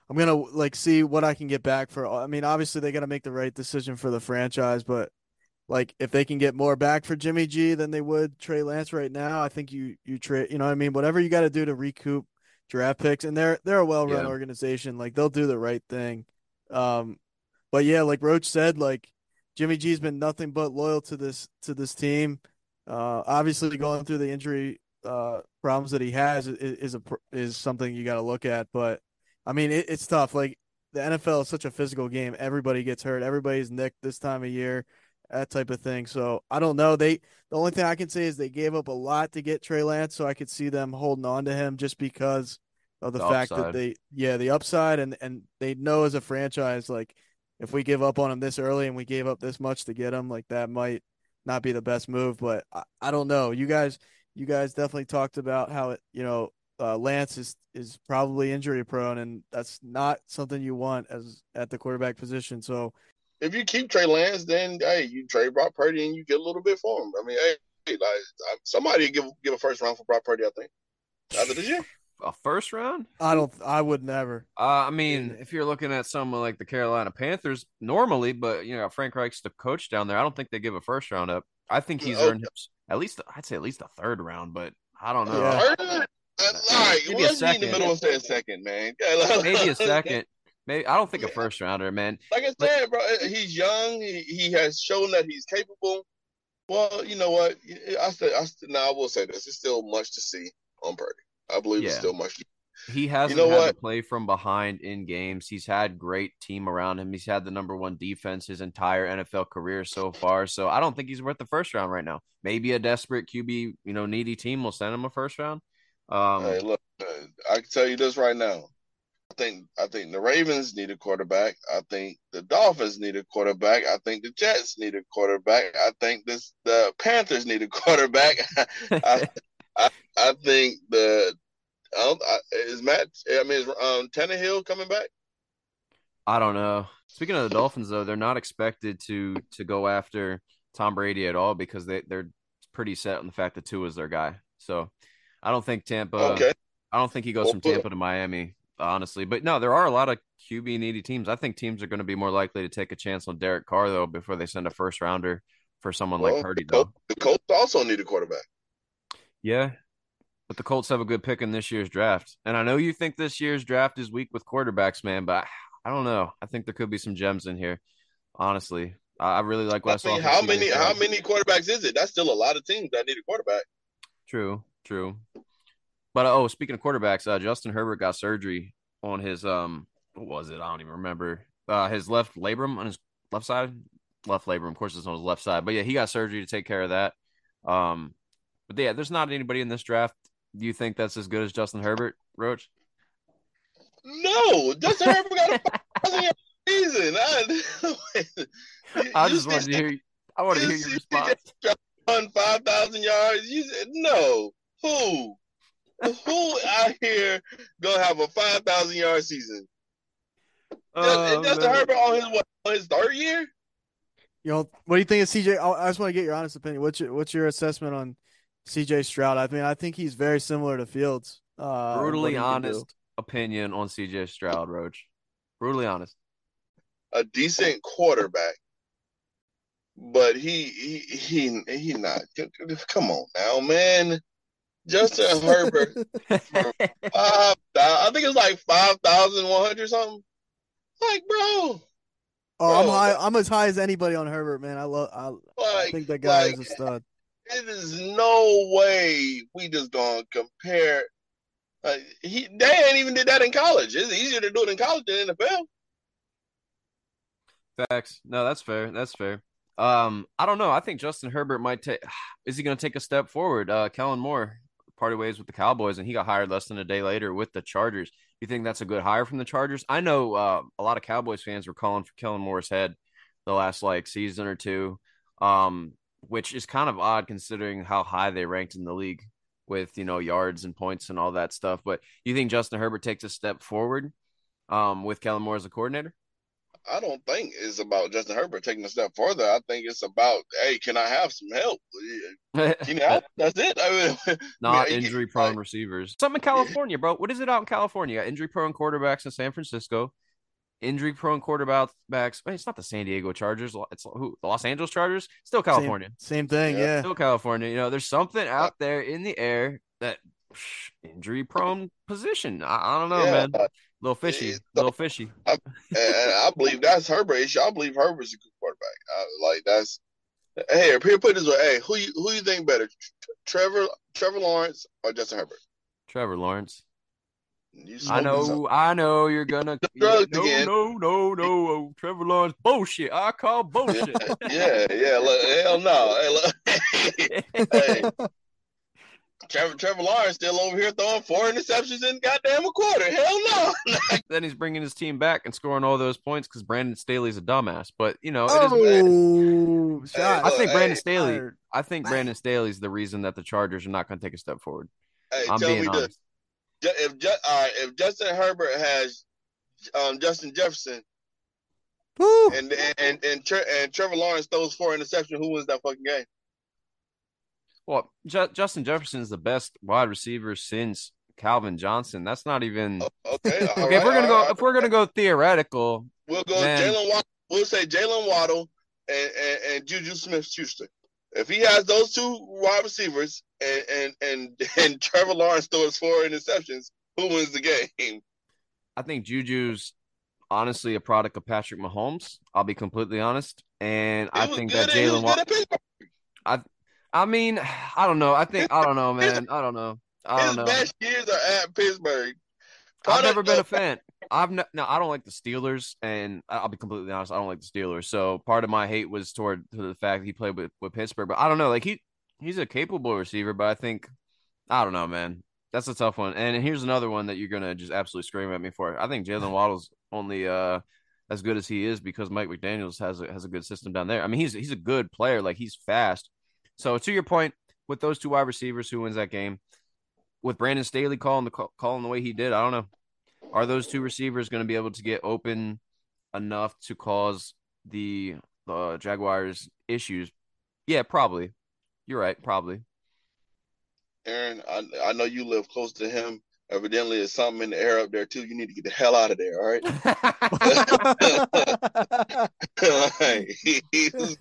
I'm gonna like see what I can get back for I mean, obviously they got to make the right decision for the franchise, but like if they can get more back for Jimmy G than they would Trey Lance right now, I think you you trade. You know what I mean? Whatever you got to do to recoup draft picks, and they're they're a well run Yeah. organization. Like they'll do the right thing. Um, but yeah, like Roach said, like Jimmy G's been nothing but loyal to this to this team. Uh, obviously going through the injury uh problems that he has is, is a is something you got to look at. But I mean, it, it's tough. Like the NFL is such a physical game. Everybody gets hurt. Everybody's nicked this time of year. That type of thing. So I don't know. They the only thing I can say is they gave up a lot to get Trey Lance, so I could see them holding on to him just because of the, The fact upside. that they yeah the upside and and they know as a franchise like if we give up on him this early and we gave up this much to get him like that might not be the best move. But I, I don't know. You guys you guys definitely talked about how it you know uh, Lance is is probably injury prone and that's not something you want as at the quarterback position. So If you keep Trey Lance, then hey, you trade Brock Purdy and you get a little bit for him. I mean, hey, like somebody give give a first round for Brock Purdy. I think after this year. A first round? I don't I would never. Uh, I mean, if you're looking at someone like the Carolina Panthers, normally, but you know, Frank Reich's the coach down there. I don't think they give a first round up. I think he's Oh. earned his- at least, I'd say at least a third round, but I don't know. Yeah. Third? Maybe a let's in the second. middle and say a second, man. Maybe a second. Maybe I don't think a first rounder, man. Like I said, bro, uh, he's young. He, he has shown that he's capable. Well, you know what? I said, I still, now I will say this: it's still much to see on Purdy. I believe Yeah. still much. He hasn't know had what? to play from behind in games. He's had great team around him. He's had the number one defense his entire NFL career so far. So I don't think he's worth the first round right now. Maybe a desperate QB, you know, needy team will send him a first round. Um, Hey, look, uh, I can tell you this right now. I think I think the Ravens need a quarterback. I think the Dolphins need a quarterback. I think the Jets need a quarterback. I think this the Panthers need a quarterback. I, I I think the I don't, I, is Matt. I mean, is um, Tannehill coming back? I don't know. Speaking of the Dolphins, though, they're not expected to to go after Tom Brady at all because they they're pretty set on the fact that Tua is their guy. So I don't think Tampa. Okay. I don't think he goes Well, from Tampa to Miami, honestly. But no, there are a lot of QB needy teams. I think teams are going to be more likely to take a chance on Derek Carr though before they send a first rounder for someone Well, like Purdy. the, Colts, Though, the Colts also need a quarterback. Yeah. But the Colts have a good pick in this year's draft, and I know you think this year's draft is weak with quarterbacks, man. But I don't know. I think there could be some gems in here. Honestly, I really like what I, mean, how many how many quarterbacks is it? That's still a lot of teams that need a quarterback. True, true. But oh, speaking of quarterbacks, uh, Justin Herbert got surgery on his um, what was it? I don't even remember. Uh, his left labrum on his left side, left labrum. Of course, it's on his left side. But yeah, he got surgery to take care of that. Um, but yeah, there's not anybody in this draft. Do you think that's as good as Justin Herbert, Roach? No, Justin Herbert got a thousand yard season. I, you, I you just wanted see- to hear. I want to hear your see response. run five thousand yards. You said no. Who? Who out here gonna have a five thousand yard season? Oh, Justin man. Herbert on his what? On his third year? You know, what do you think of CJ? I I just want to get your honest opinion. What's your what's your assessment on CJ Stroud? I mean, I think he's very similar to Fields. Uh, Brutally he can do. honest opinion on CJ Stroud, Roach. Brutally honest. A decent quarterback, but he he he he not. Come on now, man. Justin Herbert five. I think it's like five thousand one hundred something. Like, bro, Oh, I'm high. I'm as high as anybody on Herbert, man. I love. I, I think that guy like, is a stud. It is no way we just gonna compare. Uh, he they ain't even did that in college. It's easier to do it in college than NFL. Facts. No, that's fair. That's fair. Um, I don't know. I think Justin Herbert might take. Is he going to take a step forward? Uh, Kellen Moore parted ways with the Cowboys, and he got hired less than a day later with the Chargers. You think that's a good hire from the Chargers? I know uh, a lot of Cowboys fans were calling for Kellen Moore's head the last like season or two, um, which is kind of odd considering how high they ranked in the league with you know yards and points and all that stuff. But you think Justin Herbert takes a step forward um, with Kellen Moore as a coordinator? I don't think it's about Justin Herbert taking a step further. I think it's about, hey, can I have some help? You? That's it. I mean, not man, injury prone receivers. Something in California, bro. What is it out in California? You got injury prone quarterbacks in San Francisco. Injury prone quarterbacks. I it's not the San Diego Chargers. It's who the Los Angeles Chargers. Still California. Same, same thing, Yeah. yeah. Still California. You know, there's something out there in the air that injury prone position. I, I don't know, Yeah. man. A little fishy. It's- little fishy. and, and I believe that's Herbert issue. I believe Herbert's a good quarterback. I, like that's hey, here put this way. Hey, who you who you think better, Trevor Trevor Lawrence or Justin Herbert? Trevor Lawrence. You I know, something. I know you're gonna drugs no, again. no, no, no, oh, Trevor Lawrence bullshit. I call bullshit. yeah, yeah. Look, hell no. Hey, look. hey, Trevor Trevor Lawrence still over here throwing four interceptions in goddamn a quarter. Hell no. then he's bringing his team back and scoring all those points because Brandon Staley's a dumbass. But you know, it is, Oh, Hey. I think hey, Brandon Staley. fired. I think Brandon Staley's the reason that the Chargers are not going to take a step forward. Hey, I'm tell being me honest. this: Ju- if Ju- all right, if Justin Herbert has um, Justin Jefferson Woo. and and and, Tre- and Trevor Lawrence throws four interceptions, who wins that fucking game? Well, Ju- Justin Jefferson is the best wide receiver since Calvin Johnson. That's not even Oh, Okay, all okay. if we're gonna go, right. if we're gonna go theoretical, We'll go Man. Jalen Waddle. We'll say Jalen Waddle and, and, and Juju Smith Schuster. If he has those two wide receivers and and and, and Trevor Lawrence throws four interceptions, who wins the game? I think Juju's honestly a product of Patrick Mahomes. I'll be completely honest, and I think that and he was Jalen. Wa- Pittsburgh. I mean, I don't know. I think I don't know, man. I don't know. I don't know. best years are at Pittsburgh. I've never been a fan. I've no, no, I don't like the Steelers, and I'll be completely honest. I don't like the Steelers. So part of my hate was toward to the fact that he played with, with Pittsburgh. But I don't know. Like he he's a capable receiver, but I think I don't know, man. That's a tough one. And here's another one that you're gonna just absolutely scream at me for. I think Jalen Waddle's only uh as good as he is because Mike McDaniel's has a, has a good system down there. I mean, he's he's a good player. Like he's fast. So to your point, with those two wide receivers, who wins that game? With Brandon Staley calling the call, calling the way he did, I don't know. Are those two receivers going to be able to get open enough to cause the uh, Jaguars issues? Yeah, probably. You're right, probably. Aaron, I, I know you live close to him. Evidently, there's something in the air up there too. You need to get the hell out of there. All right. Like,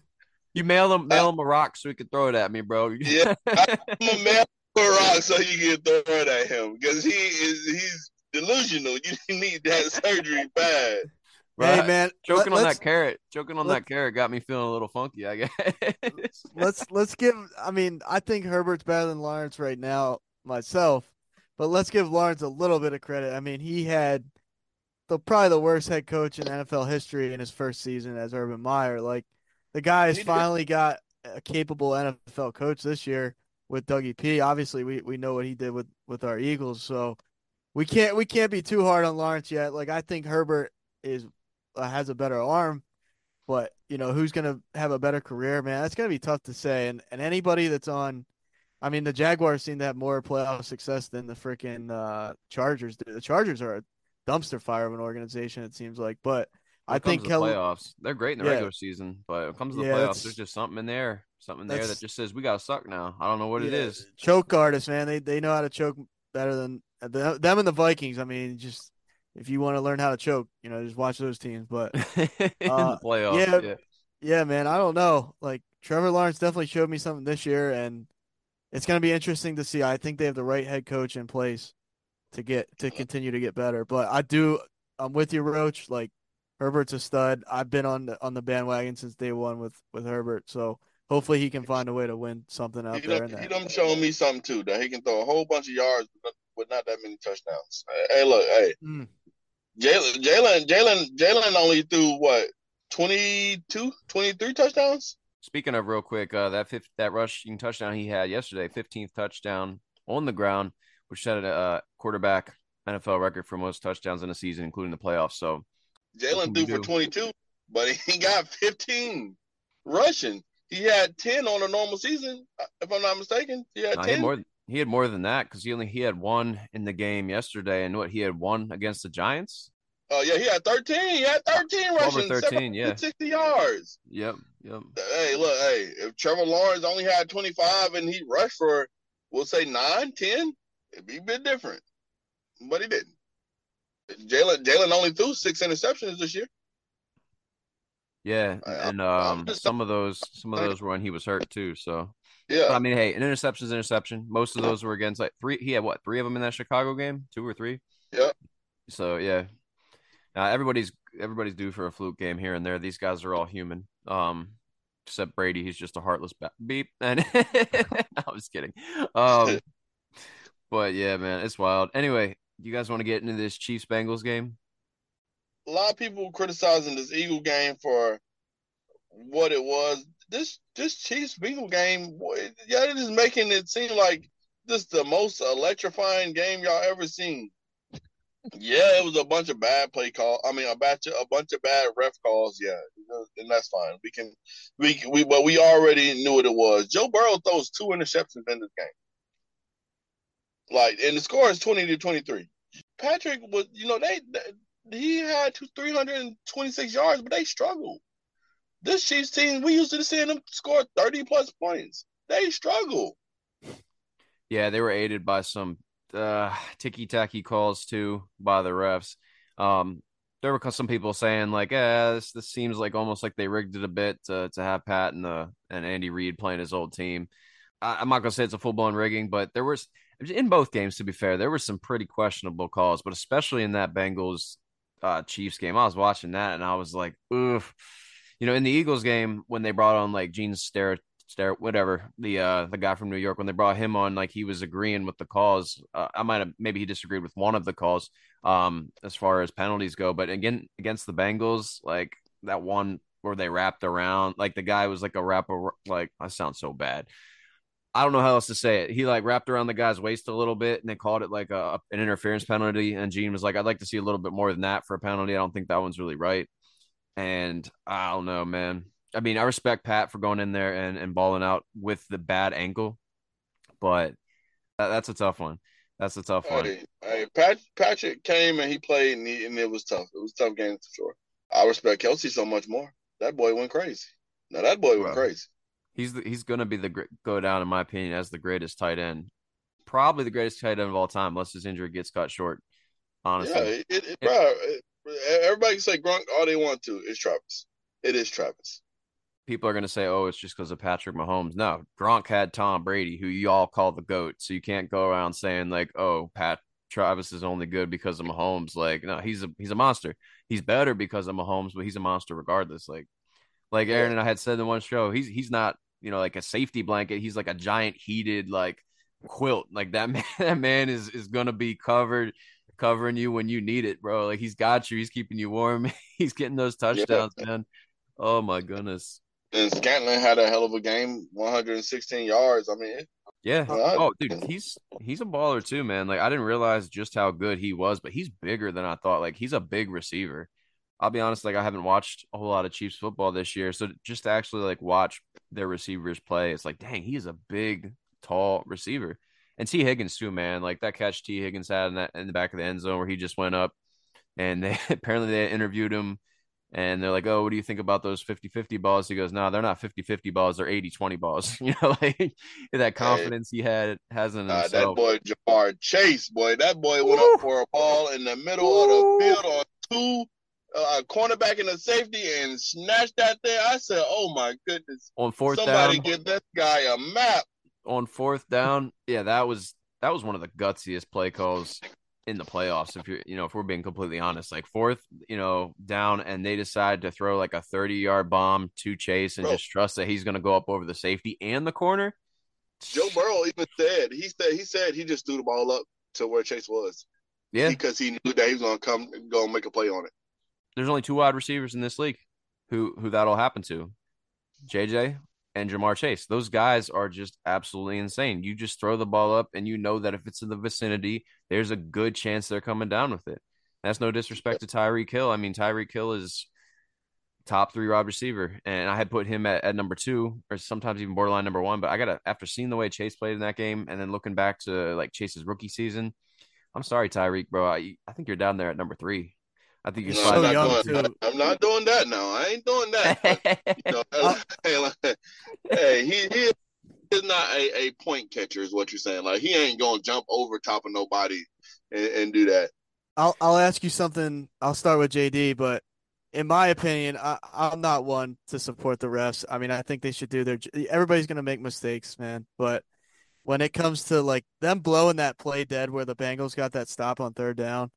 you mail him, mail him a rock so he can throw it at me, bro. Yeah. I'm a man for a rock so you can throw it at him because he is he's delusional. You need that surgery bad. Right. Hey man, Choking let, on that carrot, choking on let- that carrot got me feeling a little funky. I guess. let's let's give. I mean, I think Herbert's better than Lawrence right now myself, but let's give Lawrence a little bit of credit. I mean, he had the probably the worst head coach in NFL history in his first season as Urban Meyer. Like the guy has finally got a capable NFL coach this year with Dougie P. Obviously, we we know what he did with with our Eagles, so we can't we can't be too hard on Lawrence yet. Like I think Herbert is uh, has a better arm, but you know who's going to have a better career, man? That's going to be tough to say. And and anybody that's on, I mean, the Jaguars seem to have more playoff success than the freaking uh, Chargers do. The Chargers are a dumpster fire of an organization, it seems like. But When I think Kelly, playoffs. They're great in the Yeah. regular season, but when it comes to the Yeah, playoffs, there's just something in there, something there that's- that just says we gotta suck now. I don't know what it yeah, is. choke artists, man. They they know how to choke better than the, them and the Vikings. I mean, just if you want to learn how to choke, you know, just watch those teams. But in Uh, the playoffs, yeah. yeah. Yeah, man. I don't know. Like Trevor Lawrence definitely showed me something this year, and it's going to be interesting to see. I think they have the right head coach in place to get to continue to get better. But I do. I'm with you, Roach. Like Herbert's a stud. I've been on the on the bandwagon since day one with with Herbert. So hopefully he can find a way to win something out He there. In done, he that. done shown me something too that he can throw a whole bunch of yards with not, that many touchdowns. Hey, look, hey, Mm. Jalen, Jalen, Jalen, Jalen only threw what 22, 23 touchdowns. Speaking of real quick, uh, that fifth, that rushing touchdown he had yesterday, 15th touchdown on the ground, which set a uh, quarterback NFL record for most touchdowns in a season, including the playoffs. So Jalen threw for 22, but he got 15 rushing. He had 10 on a normal season, uh, if I'm not mistaken. He had no, he had more. He had more than that because he only he had one in the game yesterday, and what he had one against the Giants. Oh yeah, he had 13. He had 13 or rushing, 13, yeah. 60 yards. Yep, yep. Hey, look, hey, if Trevor Lawrence only had 25 and he rushed for, we'll say 9, 10, it'd be a bit different. But he didn't. Jalen Jalen only threw six interceptions this year. Yeah, I- and um, some of those, some of those were when he was hurt too. So, Yeah, but I mean, hey, an interception's an interception. Most of those were against like three. He had what three of them in that Chicago game, two or three. Yeah. So yeah, uh, everybody's everybody's due for a fluke game here and there. These guys are all human. Um, except Brady, he's just a heartless ba- beep. And I was kidding. Um, but yeah, man, it's wild. Anyway, you guys want to get into this Chiefs Bengals game? A lot of people criticizing this Eagle game for what it was. This this Chiefs Bengal game, yeah, it is making it seem like this the most electrifying game y'all ever seen. Yeah, it was a bunch of bad play call. I mean, a bunch of, a bunch of bad ref calls. Yeah, and that's fine. We can we we but we already knew what it was. Joe Burrow throws two interceptions in this game. Like, and the score is twenty to twenty three. Patrick was, you know, they he had two, 326 yards, but they struggled. This Chiefs team, we used to seeing them score 30 plus points. They struggle. Yeah, they were aided by some uh, ticky tacky calls too by the refs. Um, there were some people saying like, "Eh, this, this seems like almost like they rigged it a bit to to have Pat and the and Andy Reid playing his old team." I, I'm not gonna say it's a full blown rigging, but there was in both games. To be fair, there were some pretty questionable calls, but especially in that Bengals uh, Chiefs game, I was watching that and I was like, "Oof." You know, in the Eagles game when they brought on like Gene Stare Stare, whatever the uh the guy from New York when they brought him on, like he was agreeing with the calls. Uh, I might have maybe he disagreed with one of the calls, um, as far as penalties go. But again, against the Bengals, like that one where they wrapped around, like the guy was like a wrap, like I sound so bad. I don't know how else to say it. He like wrapped around the guy's waist a little bit, and they called it like a an interference penalty. And Gene was like, "I'd like to see a little bit more than that for a penalty. I don't think that one's really right." And I don't know, man. I mean, I respect Pat for going in there and, and balling out with the bad ankle, but that, that's a tough one. That's a tough one. Hey, hey, Pat, Patrick came and he played and, he, and it was tough. It was a tough game for sure. I respect Kelce so much more. That boy went crazy. Now that boy went Well, crazy. He's the, he's going to be the go down in my opinion as the greatest tight end, probably the greatest tight end of all time, unless his injury gets cut short. Honestly, Yeah, it, it, bro. Everybody can say Gronk all they want to. It's Travis. It is Travis. people are going to say, "Oh, it's just because of Patrick Mahomes." No, Gronk had Tom Brady, who you all call the goat. So you can't go around saying like, "Oh, Pat Travis is only good because of Mahomes." Like, no, he's a he's a monster. He's better because of Mahomes, but he's a monster regardless. Like, like Aaron and I had said in one show, he's he's not you know like a safety blanket. He's like a giant heated like quilt. Like that man, that man is is going to be covered. Covering you when you need it, bro. Like he's got you. He's keeping you warm. he's getting those touchdowns, man. Oh my goodness. And Scantling had a hell of a game, 116 yards. I mean, Yeah. Oh, dude, he's he's a baller too, man. Like I didn't realize just how good he was, but he's bigger than I thought. Like he's a big receiver. I'll be honest, like I haven't watched a whole lot of Chiefs football this year, so just to actually like watch their receivers play, it's like, dang, he is a big, tall receiver. And Tee Higgins too, man. Like that catch Tee Higgins had in that in the back of the end zone where he just went up, and they apparently they interviewed him and they're like, "Oh, what do you think about those 50-50 balls?" He goes, "No, they're not 50-50 balls. They're 80-20 balls." You know, like that confidence he had has in uh, that boy Ja'Marr Chase, boy, that boy went up for a ball in the middle of the field on two, uh, cornerback and a safety, and snatched that there. I said, "Oh my goodness! on fourth Somebody down, get this guy a map." on fourth down, yeah, that was that was one of the gutsiest play calls in the playoffs. If you're, you know, if we're being completely honest, like fourth, you know, down, and they decide to throw like a 30 yard bomb to Chase and Bro. just trust that he's going to go up over the safety and the corner. Joe Burrow even said he said he said he just threw the ball up to where Chase was Yeah, because he knew that he was gonna come and go and make a play on it. There's only two wide receivers in this league who who that'll happen to. JJ and Ja'Marr Chase. Those guys are just absolutely insane. You just throw the ball up and you know that if it's in the vicinity, there's a good chance they're coming down with it. That's no disrespect to Tyreek Hill. I mean, Tyreek Hill is top three wide receiver, and I had put him at, at number two or sometimes even borderline number one. But I gotta after seeing the way Chase played in that game and then looking back to like Chase's rookie season, I'm sorry, Tyreek, bro. I, I think you're down there at number three. I think you're No, So I'm, not young, doing, too. I'm not doing that now. I ain't doing that. But, you know, hey, like, hey, he he is not a, a point catcher, is what you're saying. Like he ain't gonna jump over top of nobody and, and do that. I'll I'll ask you something. I'll start with JD, but in my opinion, I, I'm not one to support the refs. I mean, I think they should do their. Everybody's gonna make mistakes, man. But when it comes to like them blowing that play dead where the Bengals got that stop on third down,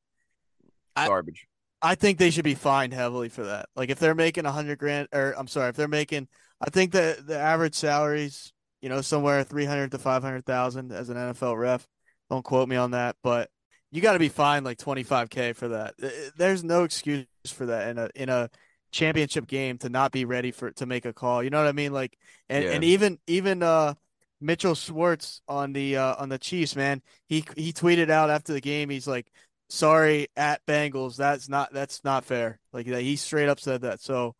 I- Garbage. I think they should be fined heavily for that. Like if they're making a hundred grand, or I'm sorry, if they're making, I think the the average salaries, you know, somewhere three hundred to five hundred thousand as an NFL ref. Don't quote me on that, but you got to be fined like twenty five k for that. There's no excuse for that in a in a championship game to not be ready for to make a call. You know what I mean? Like, and Yeah. and even even uh Mitchell Schwartz on the uh on the Chiefs, man, he he tweeted out after the game. He's like, sorry at Bengals. That's not that's not fair. Like that he straight up said that. So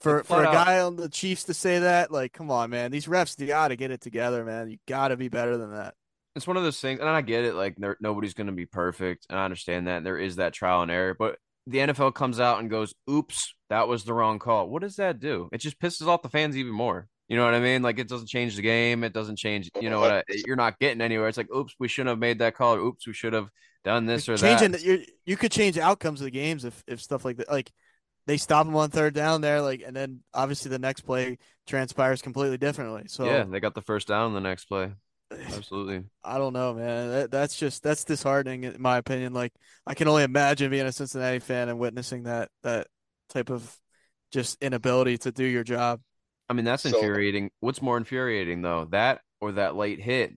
for for a guy on the Chiefs to say that, like, come on, man. These refs, you got to get it together, man. You got to be better than that. It's one of those things, and I get it. Like, there, nobody's going to be perfect, and I understand that. There is that trial and error, but the NFL comes out and goes, "Oops, that was the wrong call." What does that do? It just pisses off the fans even more. You know what I mean? Like, it doesn't change the game. It doesn't change. You know what? I, you're not getting anywhere. It's like, "Oops, we shouldn't have made that call." Or, "Oops, we should have done this or Changing that." you you could change outcomes of the games if if stuff like that. Like they stop them on third down there, like, and then obviously the next play transpires completely differently. So yeah, they got the first down the next play. Absolutely. I don't know, man. That, that's just that's disheartening in my opinion. Like I can only imagine being a Cincinnati fan and witnessing that that type of just inability to do your job. I mean, that's So- infuriating. What's more infuriating though, that or that late hit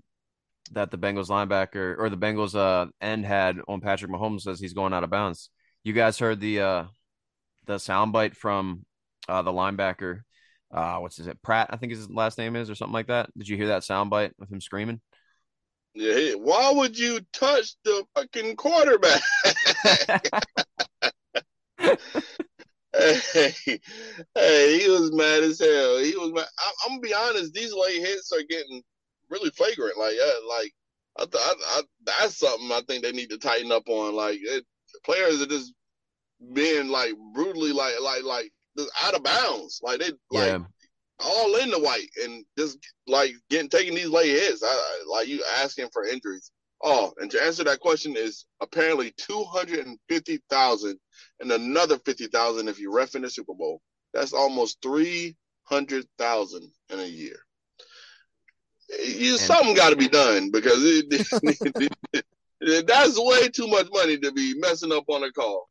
that the Bengals linebacker or the Bengals uh end had on Patrick Mahomes as he's going out of bounds. You guys heard the uh the soundbite from uh the linebacker. Uh what's his it? Pratt, I think his last name is or something like that. Did you hear that soundbite of him screaming? Yeah, why would you touch the fucking quarterback? hey, hey, he was mad as hell. He was mad. I, I'm gonna be honest; these late hits are getting really flagrant. Like, uh, like I, th- I, I, that's something I think they need to tighten up on. Like, it, players are just being like brutally, like, like, like just out of bounds. Like they, like Yeah. all in the white and just like getting taking these late hits. I, I- like you asking for injuries. Oh, and to answer that question is apparently two hundred and fifty thousand, and another fifty thousand if you ref in the Super Bowl. That's almost three hundred thousand in a year. You, And- something got to be done because it, that's way too much money to be messing up on a call.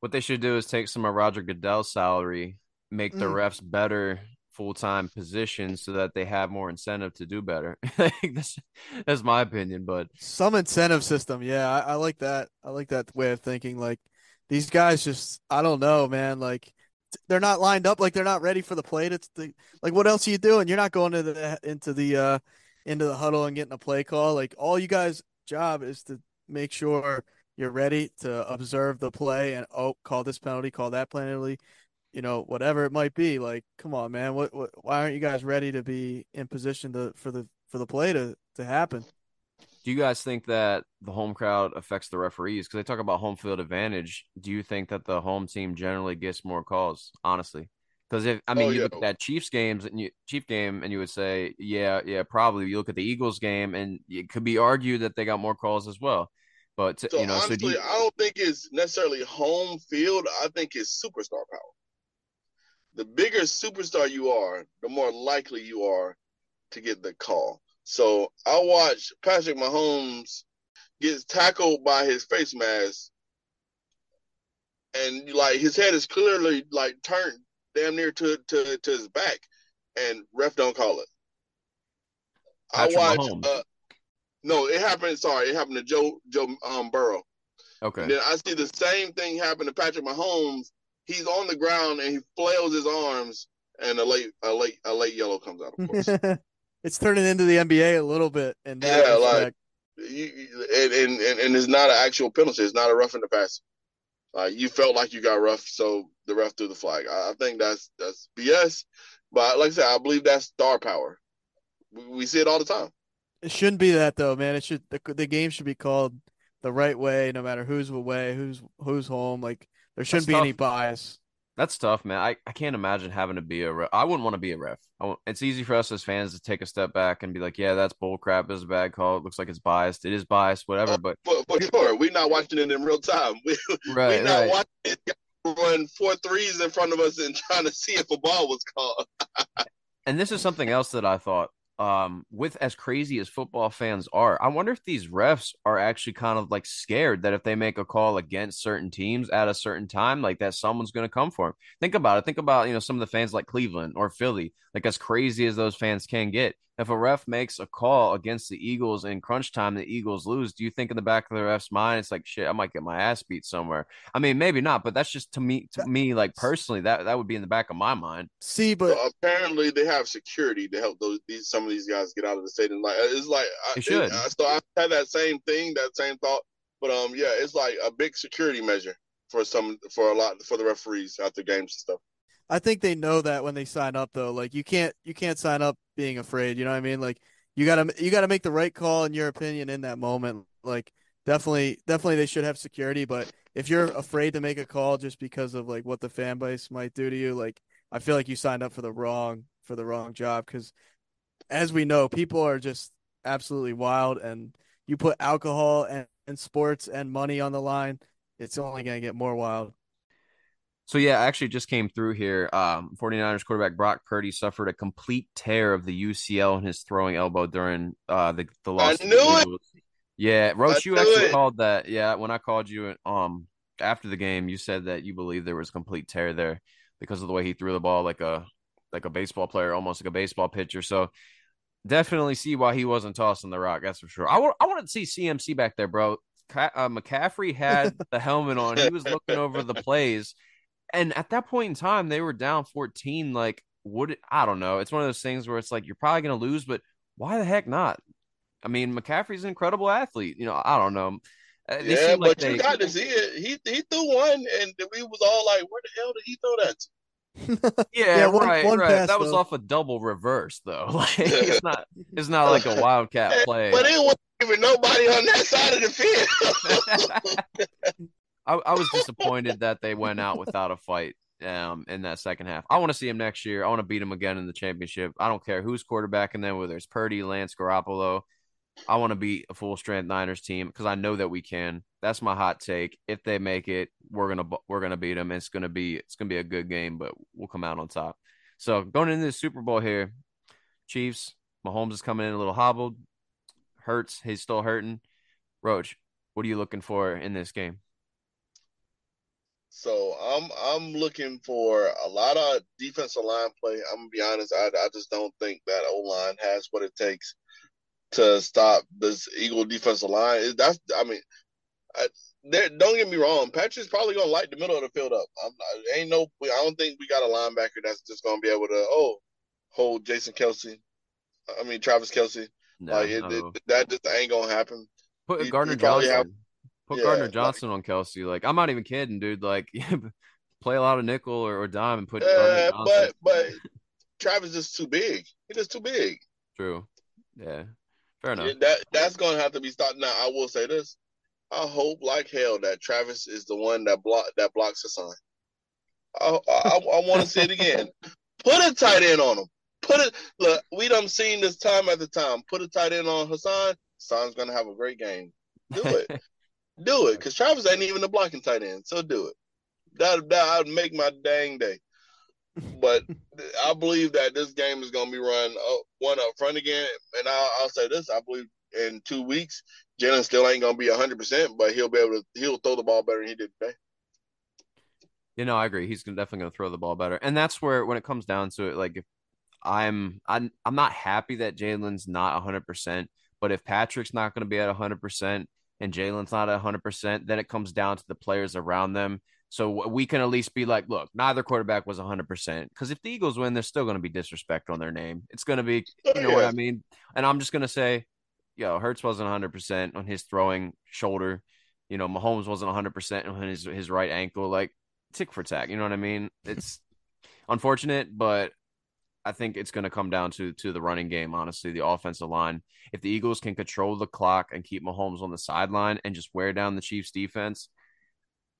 What they should do is take some of Roger Goodell's salary, make the Mm. refs better full time positions so that they have more incentive to do better. that's, that's my opinion, but Some incentive system, yeah, I, I like that. I like that way of thinking. Like these guys, just I don't know, man. Like t- they're not lined up. Like they're not ready for the plate. It's the like what else are you doing? You're not going to the into the uh into the huddle and getting a play call. Like all you guys' job is to make sure you're ready to observe the play and oh, call this penalty, call that penalty, you know, whatever it might be. Like, come on, man. What what? Why aren't you guys ready to be in position to for the for the play to to happen? Do you guys think that the home crowd affects the referees? Because they talk about home field advantage. Do you think that the home team generally gets more calls? Honestly, because if I mean Oh, you look at that Chiefs games and you Chief game and you would say yeah yeah probably. You look at the Eagles game and it could be argued that they got more calls as well. But So you know, so do honestly, you, I don't think it's necessarily home field. I think it's superstar power. The bigger superstar you are, the more likely you are to get the call. So I watch Patrick Mahomes gets tackled by his face mask, and like his head is clearly like turned damn near to to, to his back, and ref don't call it. Patrick I watch. Uh, no, it happened. Sorry, it happened to Joe Joe um, Burrow. okay, And then I see the same thing happen to Patrick Mahomes. He's on the ground and he flails his arms, and a late a late a late yellow comes out. Of course, it's turning into the NBA a little bit And Yeah, like- respect. you, you- and, and and and it's not an actual penalty. It's not a rough in the pass. Uh, you felt like you got rough, so the ref threw the flag. I, I think that's that's BS. But like I said, I believe that's star power. We, we see it all the time. It shouldn't be that though, man. It should the, the game should be called the right way, no matter who's away, who's who's home. Like there shouldn't be tough. any bias. That's tough, man. I, I can't imagine having to be a ref. I wouldn't want to be a ref. it's easy for us as fans to take a step back and be like, yeah, that's bull crap. It's a bad call. It looks like it's biased. It is biased, whatever. But for, for sure, we're not watching it in real time. We, right, we're not right. watching it run four threes in front of us and trying to see if a ball was called. and this is something else that I thought um, with as crazy as football fans are, I wonder if these refs are actually kind of like scared that if they make a call against certain teams at a certain time, like that someone's going to come for them. Think about it. Think about, you know, some of the fans like Cleveland or Philly, like as crazy as those fans can get if a ref makes a call against the Eagles in crunch time, the Eagles lose. Do you think in the back of the ref's mind, it's like, shit, I might get my ass beat somewhere? I mean, maybe not, but that's just to me, to me, like personally, that that would be in the back of my mind. See, but so apparently they have security to help those these some of these guys get out of the stadium. Like it's like they should. It, so I had that same thing, that same thought, but um, yeah, it's like a big security measure for some for a lot for the referees after games and stuff. I think they know that when they sign up though. Like you can't you can't sign up being afraid, you know what I mean? Like you got to you got to make the right call in your opinion in that moment. Like definitely definitely they should have security, but if you're afraid to make a call just because of like what the fan base might do to you, like I feel like you signed up for the wrong for the wrong job cuz as we know, people are just absolutely wild and you put alcohol and, and sports and money on the line, it's only going to get more wild. So yeah, I actually just came through here. Um, 49ers quarterback Brock Purdy suffered a complete tear of the UCL in his throwing elbow during uh the, the loss. I knew it. Yeah, Roach, I you actually it. called that. Yeah, when I called you um after the game, you said that you believe there was a complete tear there because of the way he threw the ball like a like a baseball player, almost like a baseball pitcher. So definitely see why he wasn't tossing the rock. That's for sure. I want I wanted to see CMC back there, bro. Uh, McCaffrey had the helmet on. He was looking over the plays and at that point in time they were down 14 like would it, i don't know it's one of those things where it's like you're probably going to lose but why the heck not i mean mccaffrey's an incredible athlete you know i don't know Uh, they Yeah, seem but like they, you got to see it. He he threw one, and we was all like, "Where the hell did he throw that?" To? yeah, Yeah, one- right, one right. pass, that was off a double reverse though like it's not it's not like a wildcat play But it wasn't even nobody on that side of the field. I, I was disappointed that they went out without a fight um, in that second half. I want to see him next year. I want to beat him again in the championship. I don't care who's quarterbacking them, whether it's Purdy, Lance, Garoppolo. I want to beat a full strength Niners team because I know that we can. That's my hot take. If they make it, we're gonna we're gonna beat them. It's gonna be it's gonna be a good game, but we'll come out on top. So going into the Super Bowl here, Chiefs. Mahomes is coming in a little hobbled. Hurts. He's still hurting. Roach, what are you looking for in this game? So I'm I'm looking for a lot of defensive line play. I'm gonna be honest. I I just don't think that O line has what it takes to stop this Eagle defensive line. That's I mean, I, don't get me wrong. Patrick's probably gonna light the middle of the field up. I'm not, ain't no. I don't think we got a linebacker that's just gonna be able to oh hold Jason Kelce. I mean Travis Kelce. No, like it, no. it, that just ain't gonna happen. Put Gardner Johnson. have- Put yeah, Gardner like- Johnson on Kelce. Like I'm not even kidding, dude. Like play a lot of nickel or, or dime and put Yeah, but but Travis is too big. He's just too big. True. Yeah. Fair enough. Yeah, that that's gonna have to be stopped. Now I will say this: I hope like hell that Travis is the one that block that blocks Haason. I I, I want to see it again. Put a tight end on him. Put it. Look, we done seen this time after time. Put a tight end on Haason. Haason's gonna have a great game. Do it. do it, because Travis ain't even a blocking tight end. So do it. That that would make my dang day. But I believe that this game is going to be run up, one up front again. And I'll, I'll say this: I believe in two weeks, Jalen still ain't going to be hundred percent, but he'll be able to. He'll throw the ball better than he did today. You know, I agree. He's gonna, definitely going to throw the ball better, and that's where when it comes down to it, like if I'm I'm I'm not happy that Jalen's not 100, percent but if Patrick's not going to be at 100 percent and Jalen's not at 100, percent then it comes down to the players around them. So we can at least be like, look, neither quarterback was 100 percent because if the Eagles win, there's still going to be disrespect on their name. It's going to be, oh, you know what I mean? And I'm just going to say, yo, Hurts wasn't 100 percent on his throwing shoulder. You know, Mahomes wasn't 100 percent on his his right ankle. Like tick for tack. You know what I mean? It's unfortunate, but I think it's going to come down to to the running game. Honestly, the offensive line. If the Eagles can control the clock and keep Mahomes on the sideline and just wear down the Chiefs' defense,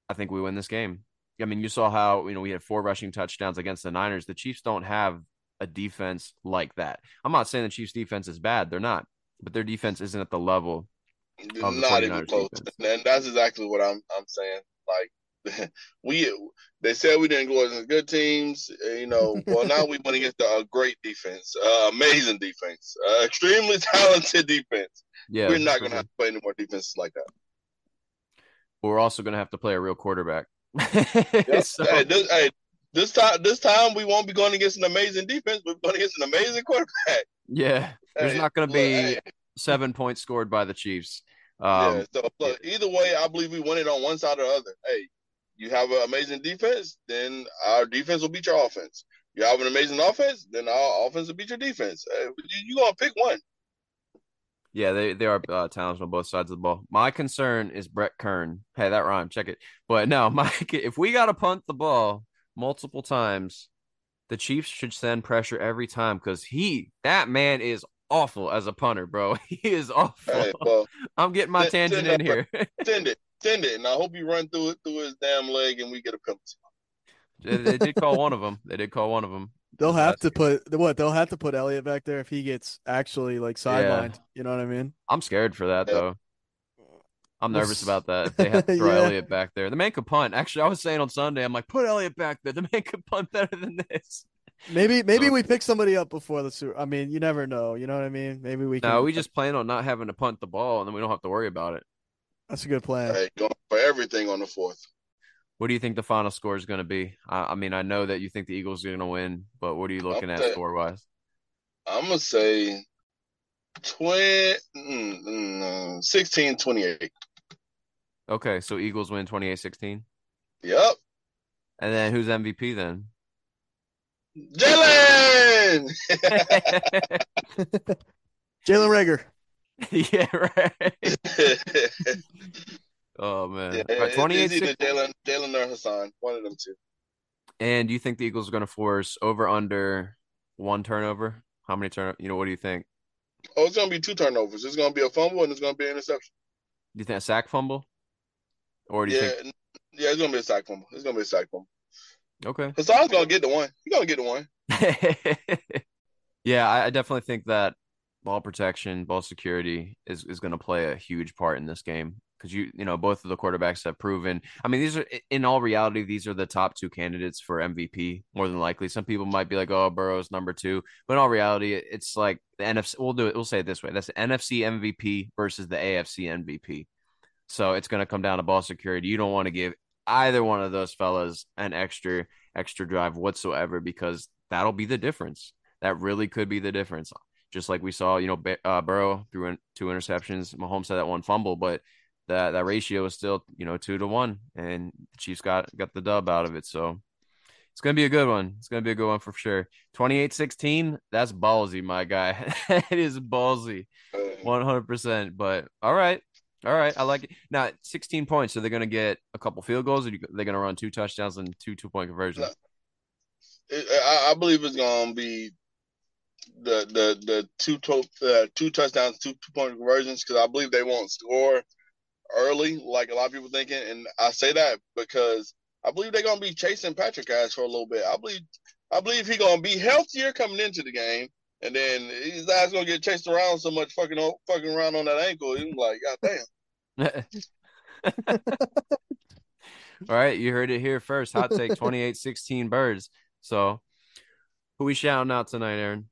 I think we win this game. I mean, you saw how you know we had four rushing touchdowns against the Niners. The Chiefs don't have a defense like that. I'm not saying the Chiefs' defense is bad; they're not, but their defense isn't at the level. Of the Not even 49ers close. defense. And that's exactly what I'm I'm saying. Like we they said we didn't go against good teams, uh, you know. Well, now we went against a great defense, uh, amazing defense, uh, extremely talented defense. Yeah, We're not going to sure. have to play any more defenses like that. We're also going to have to play a real quarterback. Yep. So- hey, this, hey, this time, this time we won't be going against an amazing defense. We're going against an amazing quarterback. yeah, there's Hey, not going to be hey, seven points scored by the Chiefs. Um, yeah. So look, either way, I believe we win it on one side or the other. Hey, you have an amazing defense, then our defense will beat your offense. You have an amazing offense, then our offense will beat your defense. You, you gonna pick one? Yeah, they they are uh, talented on both sides of the ball. My concern is Brett Kern. Hey, that rhyme. Check it. But no, Mike, if we got to punt the ball multiple times, the Chiefs should send pressure every time because he that man is awful as a punter, bro. He is awful. Well, I'm getting my send- tangent send in here. send it, send it, and I hope you run through it through his damn leg, and we get a penalty. they, they did call one of them. They did call one of them. They'll have to put what they'll have to put Elliott back there if he gets actually like sidelined. You know what I mean? I'm scared for that Yeah. though. I'm nervous about that. If they have to throw Yeah. Elliott back there. The man could punt. Actually, I was saying on Sunday, I'm like, put Elliott back there. The man could punt better than this. Maybe maybe So- we pick somebody up before the Super. I mean, you never know. You know what I mean? Maybe we can. No, we just plan on not having to punt the ball, and then we don't have to worry about it. That's a good plan. Hey, going for everything on the fourth. What do you think the final score is going to be? I, I mean, I know that you think the Eagles are going to win, but what are you looking at Okay. score wise? I'm gonna say 20, mm, mm, 16, 28. Okay, so Eagles win 28-16. Yep. And then who's MVP then? Jalen. Jalen Rager. yeah, right. Oh man. Yeah, right, 28 either Jalen, Jalen or Haason, one of them two. And do you think the Eagles are going to force over under one turnover? How many turn? You know, what do you think? Oh, it's gonna be two turnovers. It's gonna be a fumble and it's gonna be an interception. Do you think a sack fumble? Or do you Yeah, think yeah, it's gonna be a sack fumble. It's gonna be a sack fumble. okay? Haason's gonna get the one. He's gonna get the one. yeah, I, I definitely think that ball protection, ball security is, is going to play a huge part in this game because you you know both of the quarterbacks have proven. I mean, these are in all reality, these are the top two candidates for MVP more than likely. Some people might be like, "Oh, Burrow's number two. but in all reality, it's like the NFC. We'll do it. We'll say it this way: that's the NFC MVP versus the AFC MVP. So it's going to come down to ball security. You don't want to give either one of those fellas an extra extra drive whatsoever because that'll be the difference. That really could be the difference. Just like we saw, you know, uh, Burrow threw in two interceptions. Mahomes had that one fumble, but that that ratio is still, you know, two to one, and the Chiefs got got the dub out of it. So it's gonna be a good one. It's gonna be a good one for sure. 28-16, that's ballsy, my guy. it is ballsy. One hundred percent. But all right, all right, I like it. Now, sixteen points. So they're gonna get a couple field goals, or they're gonna run two touchdowns and two two point conversions. I, I believe it's gonna be the the the two to, uh, two touchdowns, two two point conversions because I believe they won't score early like a lot of people thinking, and I say that because I believe they're gonna be chasing Patrick Ash for a little bit. I believe I believe he's gonna be healthier coming into the game, and then his ass gonna get chased around so much fucking fucking around on that ankle. He's like, God damn. All right, you heard it here first. Hot take 28-16 birds. So who we shouting out tonight, Aaron?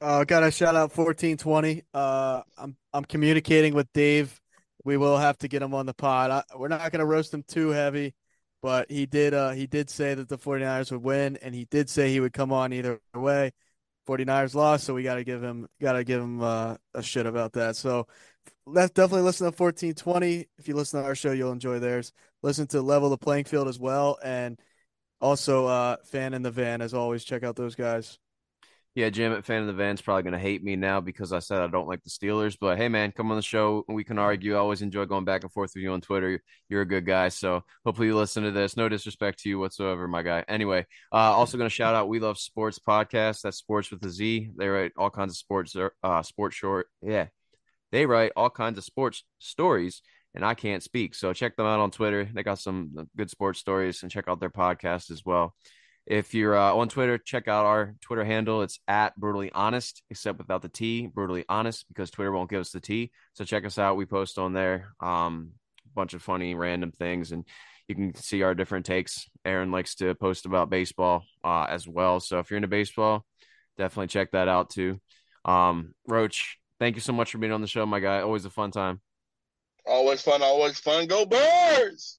Uh, got a shout out fourteen twenty. Uh, I'm I'm communicating with Dave. We will have to get him on the pod. I, we're not going to roast him too heavy, but he did uh he did say that the 49ers would win, and he did say he would come on either way. 49ers lost, so we got to give him got to give him uh, a shit about that. So let's definitely listen to 1420. If you listen to our show, you'll enjoy theirs. Listen to Level the Playing Field as well, and also uh, Fan in the Van as always. Check out those guys. Yeah, Jim at Fan of the Van's probably going to hate me now because I said I don't like the Steelers. But hey, man, come on the show. We can argue. I always enjoy going back and forth with you on Twitter. You're a good guy. So hopefully you listen to this. No disrespect to you whatsoever, my guy. Anyway, uh, also going to shout out We Love Sports podcast. That's sports with a Z. They write all kinds of sports, uh, sports short. Yeah. They write all kinds of sports stories and I can't speak. So check them out on Twitter. They got some good sports stories and check out their podcast as well. If you're uh, on Twitter, check out our Twitter handle. It's at brutally honest, except without the T, brutally honest, because Twitter won't give us the T. So check us out. We post on there um, a bunch of funny, random things, and you can see our different takes. Aaron likes to post about baseball uh, as well. So if you're into baseball, definitely check that out too. Um, Roach, thank you so much for being on the show, my guy. Always a fun time. Always fun, always fun. Go Birds!